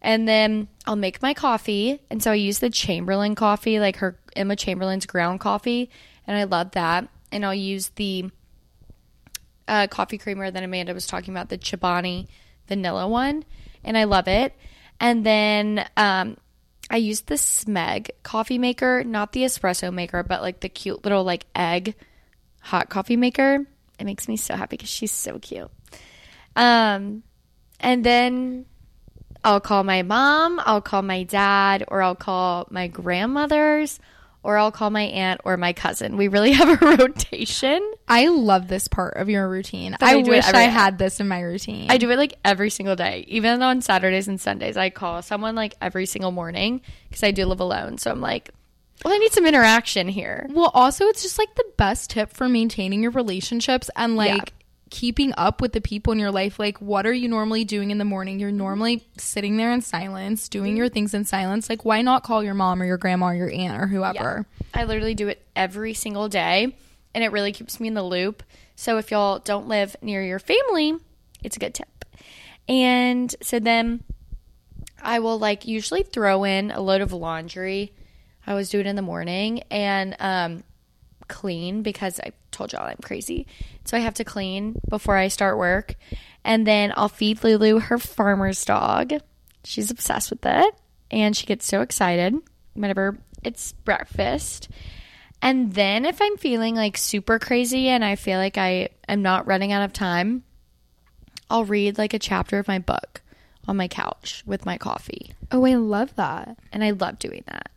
And then I'll make my coffee. And so I use the Chamberlain coffee, like her Emma Chamberlain's ground coffee. And I love that. And I'll use the uh, coffee creamer that Amanda was talking about, the Chobani vanilla one. And I love it. And then um, I use the Smeg coffee maker, not the espresso maker, but like the cute little like egg hot coffee maker. It makes me so happy because she's so cute. Um, and then I'll call my mom, I'll call my dad, or I'll call my grandmothers, or I'll call my aunt or my cousin. We really [laughs] have a rotation. I love this part of your routine. I I, wish I had this in my routine. I do it like every single day, even on Saturdays and Sundays. I call someone like every single morning because I do live alone. So I'm like, well, I need some interaction here. Well, also, it's just like the best tip for maintaining your relationships and like. Keeping up with the people in your life. Like, what are you normally doing in the morning? You're normally sitting there in silence, doing your things in silence. Like, why not call your mom or your grandma or your aunt or whoever? I literally do it every single day, and it really keeps me in the loop. So if y'all don't live near your family, it's a good tip. And so then I will like usually throw in a load of laundry I always do it in the morning and um, clean because I told y'all I'm crazy. So I have to clean before I start work. And then I'll feed Lulu her farmer's dog. She's obsessed with it. And she gets so excited whenever it's breakfast. And then if I'm feeling like super crazy and I feel like I am not running out of time, I'll read like a chapter of my book on my couch with my coffee. Oh, I love that. And I love doing that.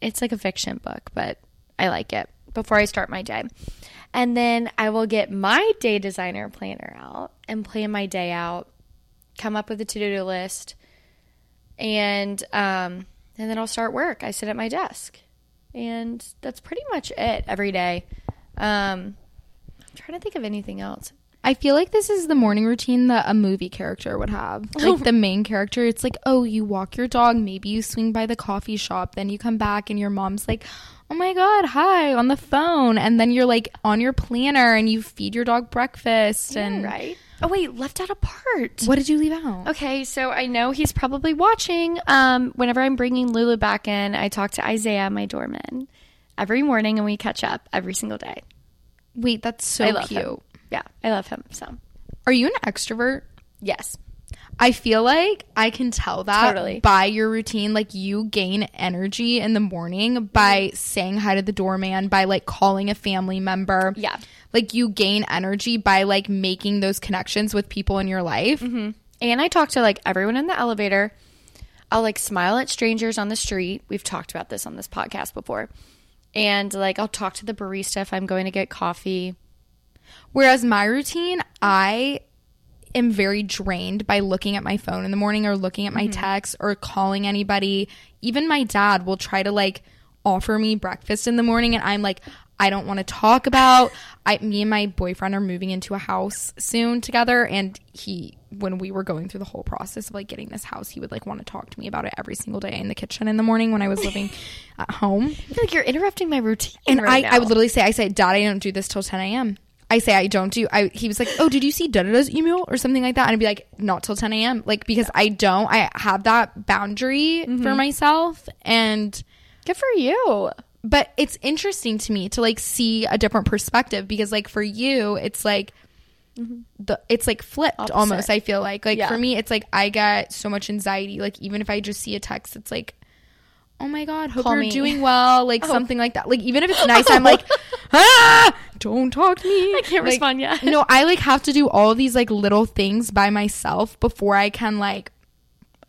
It's like a fiction book, but I like it before I start my day. And then I will get my day designer planner out and plan my day out, come up with a to do list, and um, and then I'll start work. I sit at my desk, and that's pretty much it every day. Um, I'm trying to think of anything else. I feel like this is the morning routine that a movie character would have. [laughs] Like the main character, it's like, oh, you walk your dog, maybe you swing by the coffee shop, then you come back and your mom's like, oh my God, hi, on the phone. And then you're like on your planner and you feed your dog breakfast. and right. Oh wait, left out a part. What did you leave out? Okay, so I know he's probably watching. Um, whenever I'm bringing Lulu back in, I talk to Isaiah, my doorman, every morning, and we catch up every single day. Wait, that's so I cute. him. Yeah, I love him. So Are you an extrovert? yes, I feel like I can tell that Totally. by your routine. Like you gain energy in the morning by mm-hmm. saying hi to the doorman, by like calling a family member. Yeah. Like you gain energy by like making those connections with people in your life. Mm-hmm. and I talk to like everyone in the elevator. I'll like smile at strangers on the street. We've talked about this on this podcast before. And like I'll talk to the barista if I'm going to get coffee. Whereas my routine, I am very drained by looking at my phone in the morning or looking at my mm-hmm. texts or calling anybody. Even my dad will try to like offer me breakfast in the morning and I'm like I don't want to talk about I me and my boyfriend are moving into a house soon together and he when we were going through the whole process of like getting this house he would like want to talk to me about it every single day in the kitchen in the morning when I was living [laughs] at home. I feel like you're interrupting my routine. And right I, now. I would literally say, I said, Dad, I don't do this till 10 a.m. I say I don't do. I he was like, oh, did you see da da email or something like that? And I'd be like, not till 10 a.m. Like because I don't. I have that boundary for mm-hmm. myself, and good for you. but it's interesting to me to like see a different perspective because like for you, it's like mm-hmm. the it's like flipped Opposite. almost. I feel like like Yeah. for me, it's like I get so much anxiety. Like even if I just see a text, it's like. Oh my god, hope Call you're me. doing well, [laughs] like something like that. Like even if it's [laughs] nice, I'm like, ah, don't talk to me. I can't Like, respond yet. no, I like have to do all these like little things by myself before I can like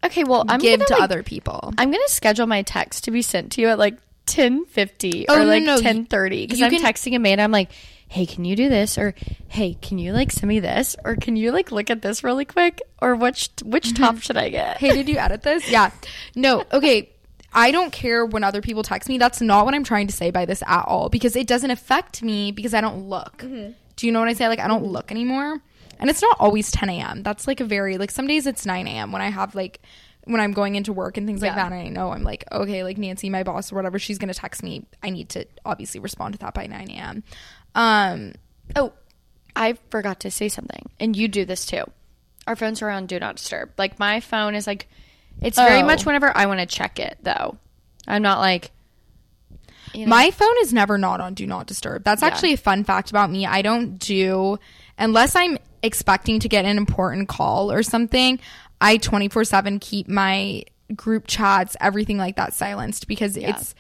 Okay, well, I'm give gonna, to like, other people. I'm gonna schedule my text to be sent to you at like 10:50 Oh, or no, like no, you- 10:30 because I'm can- texting Amanda. I'm like, "Hey, can you do this?" or "Hey, can you like send me this?" or "Can you like look at this really quick?" or which which top should I get? hey, did you edit this? Yeah. No, okay. I don't care when other people text me. That's not what I'm trying to say by this at all because it doesn't affect me because I don't look. Do you know what I say? Like, I don't look anymore. And it's not always 10 a.m. That's like a very, like, some days it's 9 a.m. when I have, like, when I'm going into work and things like Yeah. that. And I know I'm like, okay, like, Nancy, my boss or whatever, she's going to text me. I need to obviously respond to that by 9 a.m. Um, Oh, I forgot to say something, and you do this too. Our phones are on Do Not Disturb. Like my phone is like, it's very Oh. much whenever I want to check it though. I'm not like. You know, My phone is never not on do not disturb. That's actually a fun fact about me. I don't do unless I'm expecting to get an important call or something, I 24/7 keep my group chats, everything like that silenced because it's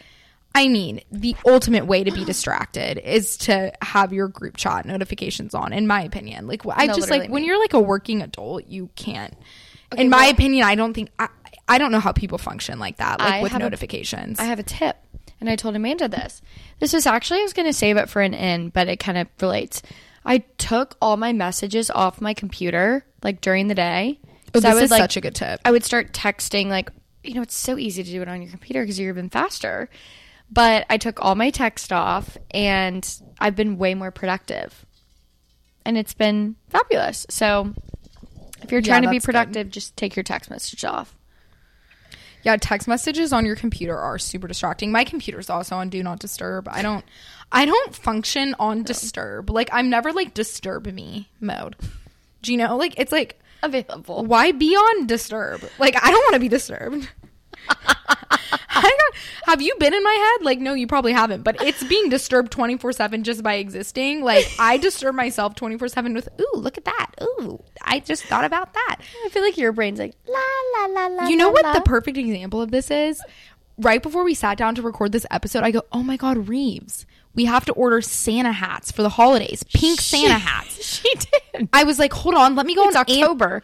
I mean, the ultimate way to be distracted is to have your group chat notifications on in my opinion. Like I No, just like literally when you're like a working adult, you can't in my opinion, I don't think I, I don't know how people function like that, like I with notifications. I have a tip, and I told Amanda this. This was actually I was going to save it for an end, but it kind of relates. I took all my messages off my computer like during the day. oh, this would, is like, such a good tip. I would start texting like you know it's so easy to do it on your computer because you're even faster. But I took all my text off and I've been way more productive. And it's been fabulous. So if you're Yeah, trying to be that's good. productive, just take your text message off. Yeah, text messages on your computer are super distracting. My computer's also on do not disturb. I don't I don't function on oh. disturb. Like I'm never like disturb me mode. Do you know? Like it's like Available. why be on disturb? Like I don't want to be disturbed. [laughs] I got, have you been in my head? Like, no, you probably haven't, but it's being disturbed 24 7 just by existing. Like, I disturb myself 24 7 with, ooh, look at that. Ooh, I just thought about that. I feel like your brain's like la la la la. You know la, what la. the perfect example of this is? Right before we sat down to record this episode, I go, oh my God, Rives, we have to order Santa hats for the holidays, pink Santa [laughs] hats. she did. I was like, hold on, let me go It's on Am- October.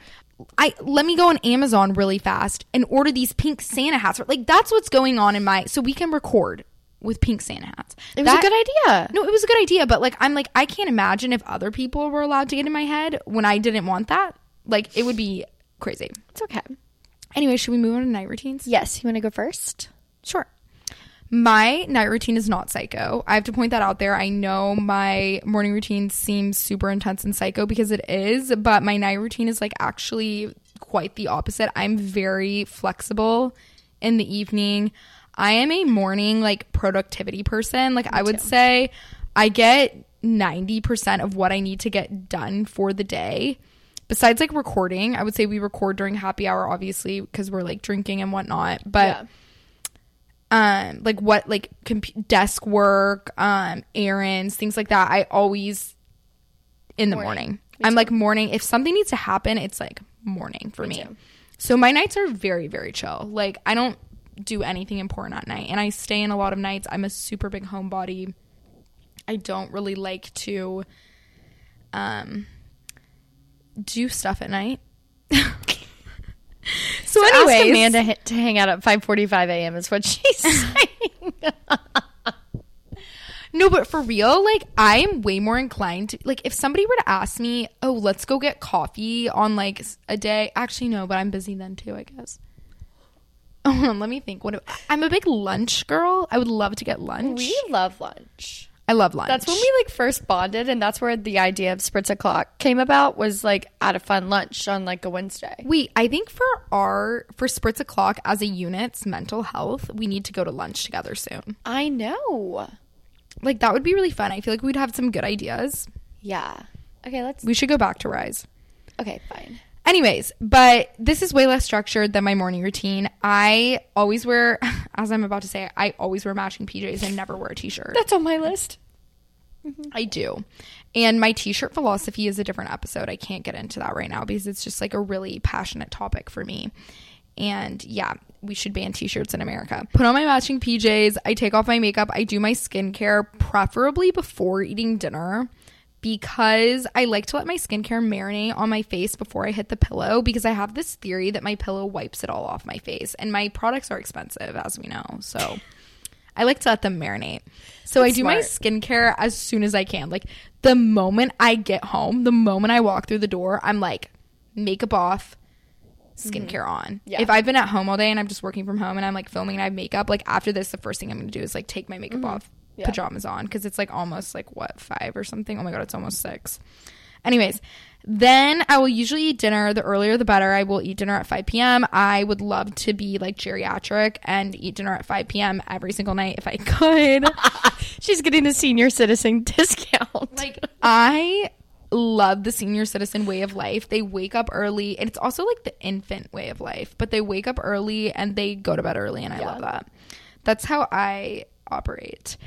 I let me go on Amazon really fast and order these pink Santa hats. Like that's what's going on in my so we can record with pink Santa hats. It was That- a good idea. No, it was a good idea, but like I'm like I can't imagine if other people were allowed to get in my head when I didn't want that. Like it would be crazy. It's okay. Anyway, should we move on to night routines? Yes, you want to go first? Sure. My night routine is not psycho. I have to point that out there. I know my morning routine seems super intense and psycho because it is, but my night routine is like actually quite the opposite. I'm very flexible in the evening. I am a morning like productivity person. Like I would say I get 90% of what I need to get done for the day. Besides like recording, I would say we record during happy hour obviously because we're like drinking and whatnot, but um like what like comp- desk work um errands things like that i always in the Morning. morning, i'm like morning if something needs to happen it's like morning for me, too. so my nights are very very chill. Like i don't do anything important at night and i stay in a lot of nights. I'm a super big homebody. I don't really like to um do stuff at night [laughs] so, Ask anyways Amanda to hang out at 5:45 a.m. is what she's [laughs] saying. No, but for real, like I am way more inclined to like if somebody were to ask me, "Oh, let's go get coffee on like a day." Actually, no, but I'm busy then too, I guess. [laughs] Oh, let me think. What if, I'm a big lunch girl. I would love to get lunch. we love lunch. I love lunch. That's when we like first bonded, and that's where the idea of Spritz o'clock came about. Was like at a fun lunch on like a Wednesday. We, I think for our for Spritz o'clock as a unit's mental health, we need to go to lunch together soon. I know. Like that would be really fun. I feel like we'd have some good ideas. Yeah. Okay. Let's. We should go back to Rise. Okay. Fine. Anyways, but this is way less structured than my morning routine. I always wear, [laughs] as I'm about to say, I always wear matching PJs and never wear a t shirt. That's on my list. I do. And my t shirt philosophy is a different episode. I can't get into that right now because it's just like a really passionate topic for me. And yeah, we should ban t shirts in America. Put on my matching PJs. I take off my makeup. I do my skincare, preferably before eating dinner because I like to let my skincare marinate on my face before I hit the pillow because I have this theory that my pillow wipes it all off my face. And my products are expensive, as we know. So I like to let them marinate. So That's I do my skincare as soon as I can. Like the moment I get home, the moment I walk through the door, I'm like, makeup off, skincare on. Mm-hmm. Yeah. If I've been at home all day and I'm just working from home and I'm like filming and I have makeup, like after this, the first thing I'm gonna do is like take my makeup off, Mm-hmm. Yeah. pajamas on, because it's like almost like what five or something. Oh my god, it's almost six. Anyways, then I will usually eat dinner. The earlier the better. I will eat dinner at 5 p.m. I would love to be like geriatric and eat dinner at 5 p.m. every single night if I could. [laughs] She's getting the senior citizen [laughs] discount. like I love the senior citizen way of life. They wake up early, and it's also like the infant way of life, but they wake up early and they go to bed early, and I Yeah. love that. That's how I operate.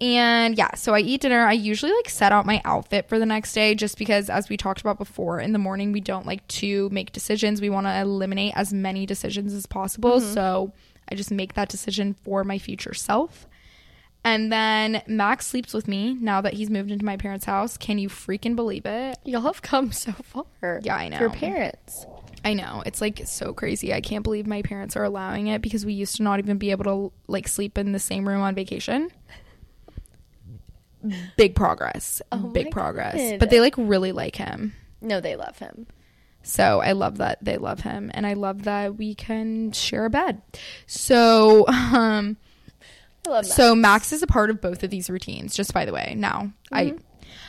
And yeah, so I eat dinner. I usually like set out my outfit for the next day just because as we talked about before, in the morning we don't like to make decisions. We want to eliminate as many decisions as possible. Mm-hmm. So I just make that decision for my future self. And then Max sleeps with me now that he's moved into my parents' house. Can you freaking believe it? Y'all have come so far. Yeah, I know. Your parents. I know. It's like so crazy. I can't believe my parents are allowing it because we used to not even be able to like sleep in the same room on vacation. Big progress. Oh Big progress. God. But they like really like him. No, they love him. So I love that they love him and I love that we can share a bed. So um I love that. So Max is a part of both of these routines, just by the way. Now, I Mm-hmm.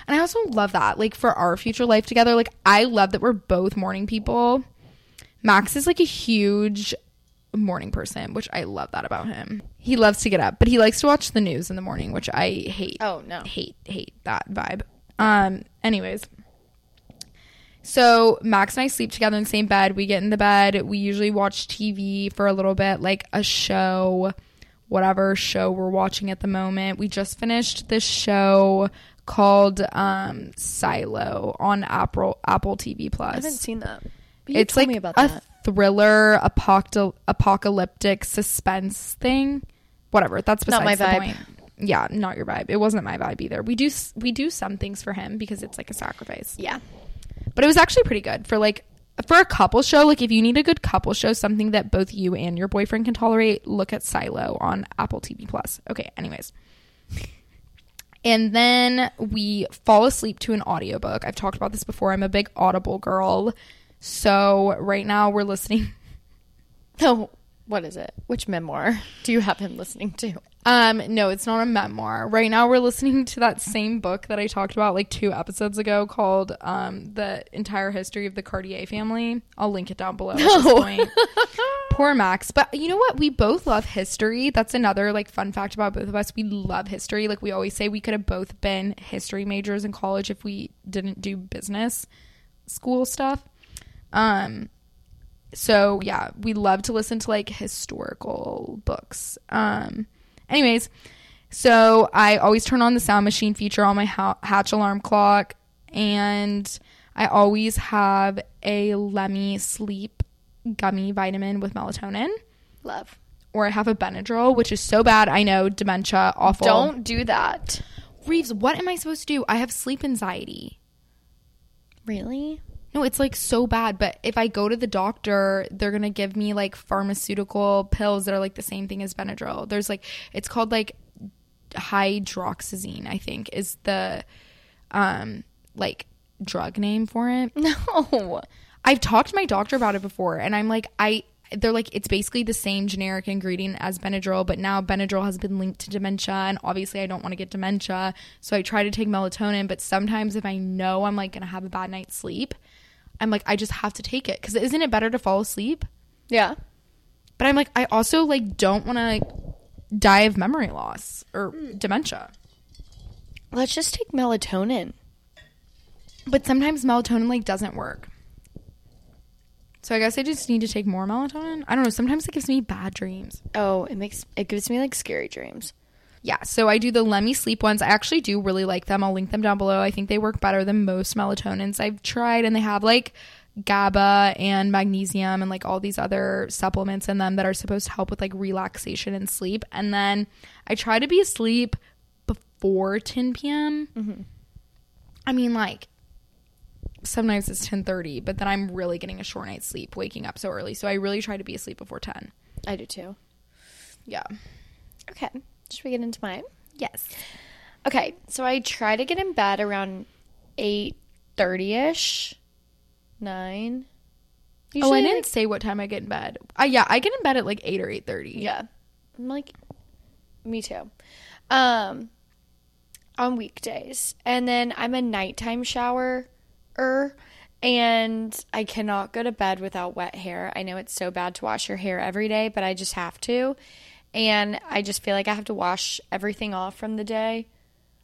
and I also love that. Like for our future life together, like I love that we're both morning people. Max is like a huge morning person, which I love that about him. He loves to get up, but he likes to watch the news in the morning, which I hate. Oh no. Hate, hate that vibe. Um, anyways. So Max and I sleep together in the same bed. We get in the bed. We usually watch TV for a little bit, like a show. whatever show we're watching at the moment. We just finished this show called um Silo on Apple Apple TV Plus. I haven't seen that. It's told like me about a that. Thriller apocal- apocalyptic suspense thing. Whatever, that's Not besides my the vibe. point. Yeah, not your vibe. It wasn't my vibe either. We do we do some things for him because it's like a sacrifice. Yeah. But it was actually pretty good for like for a couple show. Like if you need a good couple show, something that both you and your boyfriend can tolerate, look at Silo on Apple TV Plus. Okay, anyways. And then we fall asleep to an audiobook. I've talked about this before. I'm a big Audible girl. So right now we're listening [laughs] No. What is it? Which memoir do you have him listening to? Um, no, it's not a memoir. Right now we're listening to that same book that I talked about like two episodes ago called um The Entire History of the Cartier Family. I'll link it down below at this No. point. [laughs] Poor Max. But you know what? We both love history. That's another like fun fact about both of us. We love history. Like we always say we could have both been history majors in college if we didn't do business school stuff. Um so yeah, we love to listen to like historical books. Um anyways, so I always turn on the sound machine feature on my ha- Hatch alarm clock and I always have a Lemme sleep gummy vitamin with melatonin Love. or I have a Benadryl, which is so bad. I know dementia, awful. Don't do that. Rives, what am I supposed to do? I have sleep anxiety. Really? No, it's like so bad. But if I go to the doctor, they're gonna give me like pharmaceutical pills that are like the same thing as Benadryl. There's like it's called like hydroxyzine, I think, is the um like drug name for it. [laughs] No. I've talked to my doctor about it before, and I'm like, I they're like it's basically the same generic ingredient as Benadryl, but now Benadryl has been linked to dementia, and obviously I don't want to get dementia, so I try to take melatonin. But sometimes if I know I'm like gonna have a bad night's sleep, I'm like I just have to take it because isn't it better to fall asleep? Yeah. But I'm like I also like don't want to die of memory loss or hmm. dementia. Let's just take melatonin. But sometimes melatonin like doesn't work. So I guess I just need to take more melatonin. I don't know. Sometimes it gives me bad dreams. Oh, it makes it gives me like scary dreams. Yeah, so I do the Lemme sleep ones. I actually do really like them. I'll link them down below. I think they work better than most melatonins I've tried, and they have like GABA and magnesium and like all these other supplements in them that are supposed to help with like relaxation and sleep. And then I try to be asleep before 10 p.m. Mm-hmm. I mean, like sometimes it's 10:30, but then I'm really getting a short night's sleep waking up so early. So I really try to be asleep before 10. I do too. Yeah. Okay. Should we get into mine? Yes. Okay. So I try to get in bed around eight thirty ish. Nine. oh, I didn't like- say what time I get in bed. Uh, yeah, I get in bed at like 8 or 8:30. Yeah. I'm like me too. Um on weekdays. And then I'm a nighttime shower er and I cannot go to bed without wet hair. I know it's so bad to wash your hair every day, but I just have to. And I just feel like I have to wash everything off from the day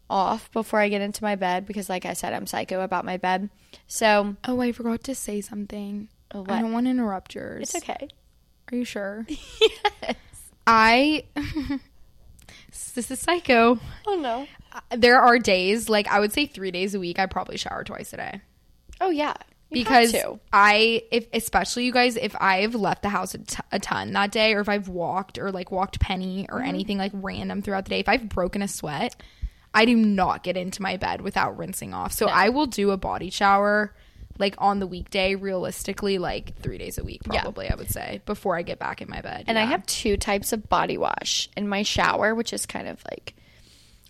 off before I get into my bed because like I said I'm psycho about my bed. So, Oh, I forgot to say something. Oh, I don't want to interrupt yours. it's okay. Are you sure? [laughs] Yes. I [laughs] This is psycho. Oh no. Uh, There are days, like I would say 3 days a week I probably shower twice a day. Oh yeah. Because. I, if especially you guys, if I've left the house a, t- a ton that day, or if I've walked or like walked penny Mm-hmm. or anything like random throughout the day, if I've broken a sweat, I do not get into my bed without rinsing off. So I will do a body shower like on the weekday, realistically, like three days a week, Yeah. probably I would say before I get back in my bed. And I have two types of body wash in my shower, which is kind of like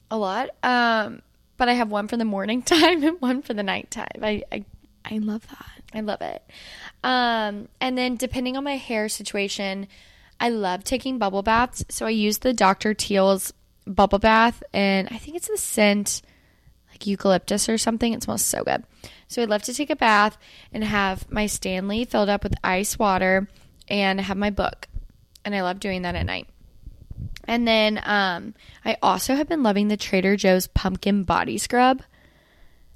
a lot. Um, but I have one for the morning [laughs] time and one for the nighttime. I, I I love that. I love it. Um, and then depending on my hair situation, I love taking bubble baths. So I use the Dr. Teal's bubble bath, and I think it's the scent like eucalyptus or something. It smells so good. So I love to take a bath and have my Stanley filled up with ice water and have my book. And I love doing that at night. And then um, I also have been loving the Trader Joe's pumpkin body scrub.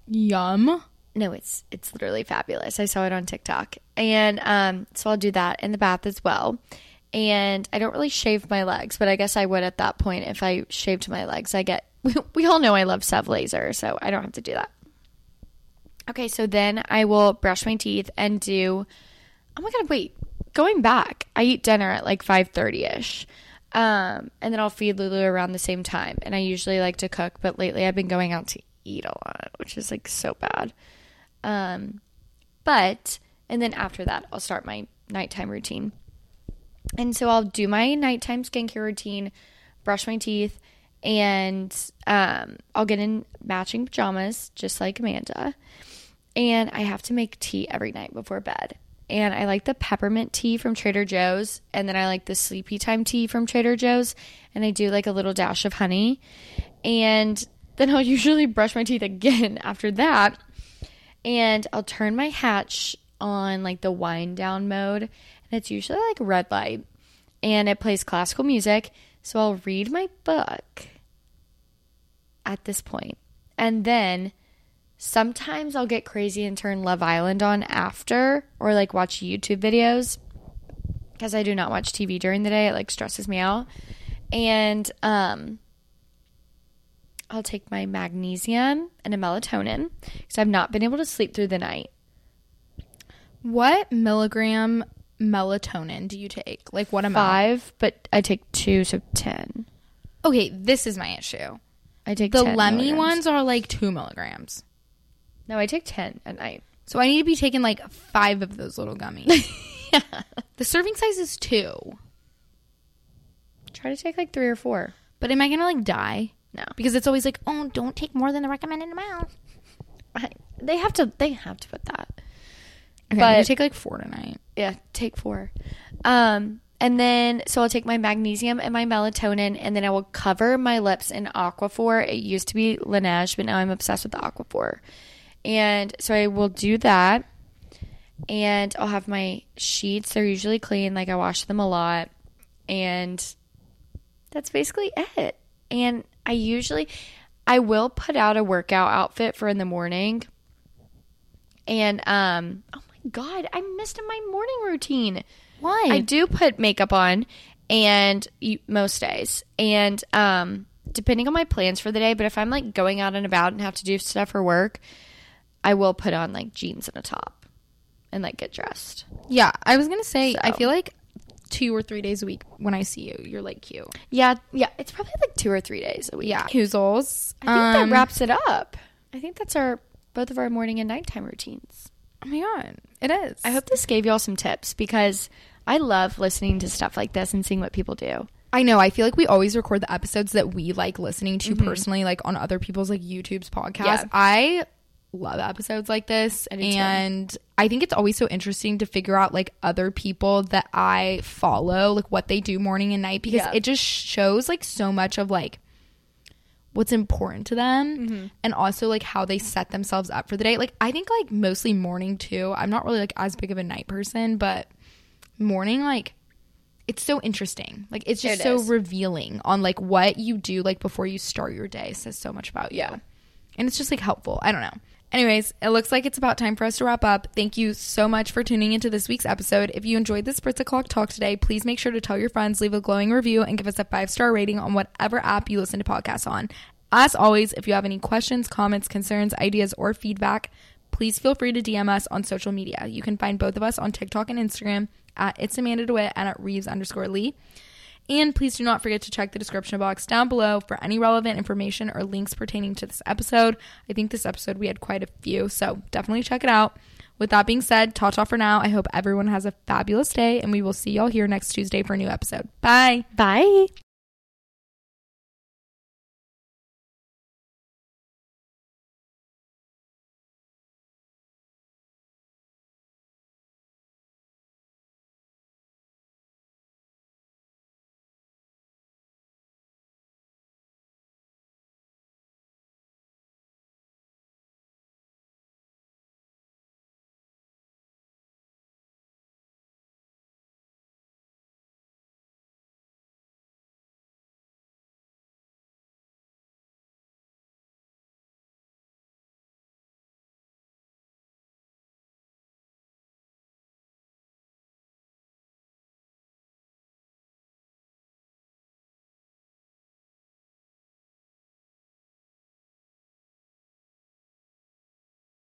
Yum. No, it's it's literally fabulous. I saw it on TikTok, and um, so I'll do that in the bath as well. and I don't really shave my legs, but I guess I would at that point if I shaved my legs. I get [laughs] we, we all know I love Sev Laser, so I don't have to do that. Okay, so then I will brush my teeth and do. Oh my god! Wait, going back, I eat dinner at like five thirty ish, um, and then I'll feed Lulu around the same time. And I usually like to cook, but lately I've been going out to eat a lot, which is like so bad. Um, but and then after that, I'll start my nighttime routine. And so I'll do my nighttime skincare routine, brush my teeth, and um, I'll get in matching pajamas, just like Amanda. And I have to make tea every night before bed. And I like the peppermint tea from Trader Joe's. And then I like the sleepy time tea from Trader Joe's. And I do like a little dash of honey. And then I'll [laughs] usually brush my teeth again after that. And I'll turn my hatch on like the wind down mode. And it's usually like red light. And it plays classical music. So I'll read my book at this. And then sometimes I'll get crazy and turn Love Island on after or like watch YouTube videos because I do not watch TV during the day. It like stresses me out. And um I'll take my magnesium and a melatonin because I've not been able to sleep through the night. What milligram melatonin do you take? Like what amount? Five, but I take two, so ten. Okay, this is my issue. I take The 10 Lemme milligrams. ones are like two milligrams. No, I take ten at night. So I need to be taking like five of those little gummies. yeah. [laughs] [laughs] The serving size is two. Try to take like three or four. But am I gonna like die? No. Because it's always like, oh, don't take more than the recommended amount. I, they have to. They have to put that. Okay, I'm gonna But- take like four tonight. Yeah, take four. Um, and then so I'll take my magnesium and my melatonin, and then I will cover my lips in Aquaphor. It used to be Laneige, but now I'm obsessed with the Aquaphor. And so I will do that, and I'll have my sheets. They're usually clean, like I wash them a lot, and that's basically it. And I usually, I will put out a workout outfit for in the morning. And um, oh my god, I missed my morning routine. Why? I do put makeup on, and most days, and um, depending on my plans for the day. But if I'm like going out and about and have to do stuff for work, I will put on like jeans and a top, and like get dressed. yeah, I was gonna say. I feel like two or three days a week when I see you, you're like cute. Yeah, yeah, it's probably like two or three days a week. Yeah, Hoozles. I think Um, that wraps it up. I think that's our both of our morning and nighttime routines. Oh my god, it is. I hope this gave y'all some tips because I love listening to stuff like this and seeing what people do. I know. I feel like we always record the episodes that we like listening to Mm-hmm. personally, like on other people's like YouTube's podcasts. Yeah. I love episodes like this, I and I think it's always so interesting to figure out like other people that I follow, like what they do morning and night, because Yeah. it just shows like so much of like what's important to them Mm-hmm. and also like how they set themselves up for the day. Like I think like mostly morning too. I'm not really like as big of a night person, but morning like it's so interesting. Like it's just It so is. revealing on like what you do like before you start your day says so much about you. Yeah. And it's just like helpful. I don't know. Anyways, it looks like it's about time for us to wrap up. Thank you so much for tuning into this week's episode. If you enjoyed the Spritz O'Clock talk today, please make sure to tell your friends, leave a glowing review, and give us a five star rating on whatever app you listen to podcasts on. As always, if you have any questions, comments, concerns, ideas, or feedback, please feel free to DM us on social media. You can find both of us on TikTok and Instagram at It's Amanda DeWitt and at Rives underscore Lee. And please do not forget to check the description box down below for any relevant information or links pertaining to this episode. I think this episode we had quite a few, so definitely check it out. With that being said, ta ta for now. I hope everyone has a fabulous day, and we will see y'all here next Tuesday for a new episode. Bye. Bye.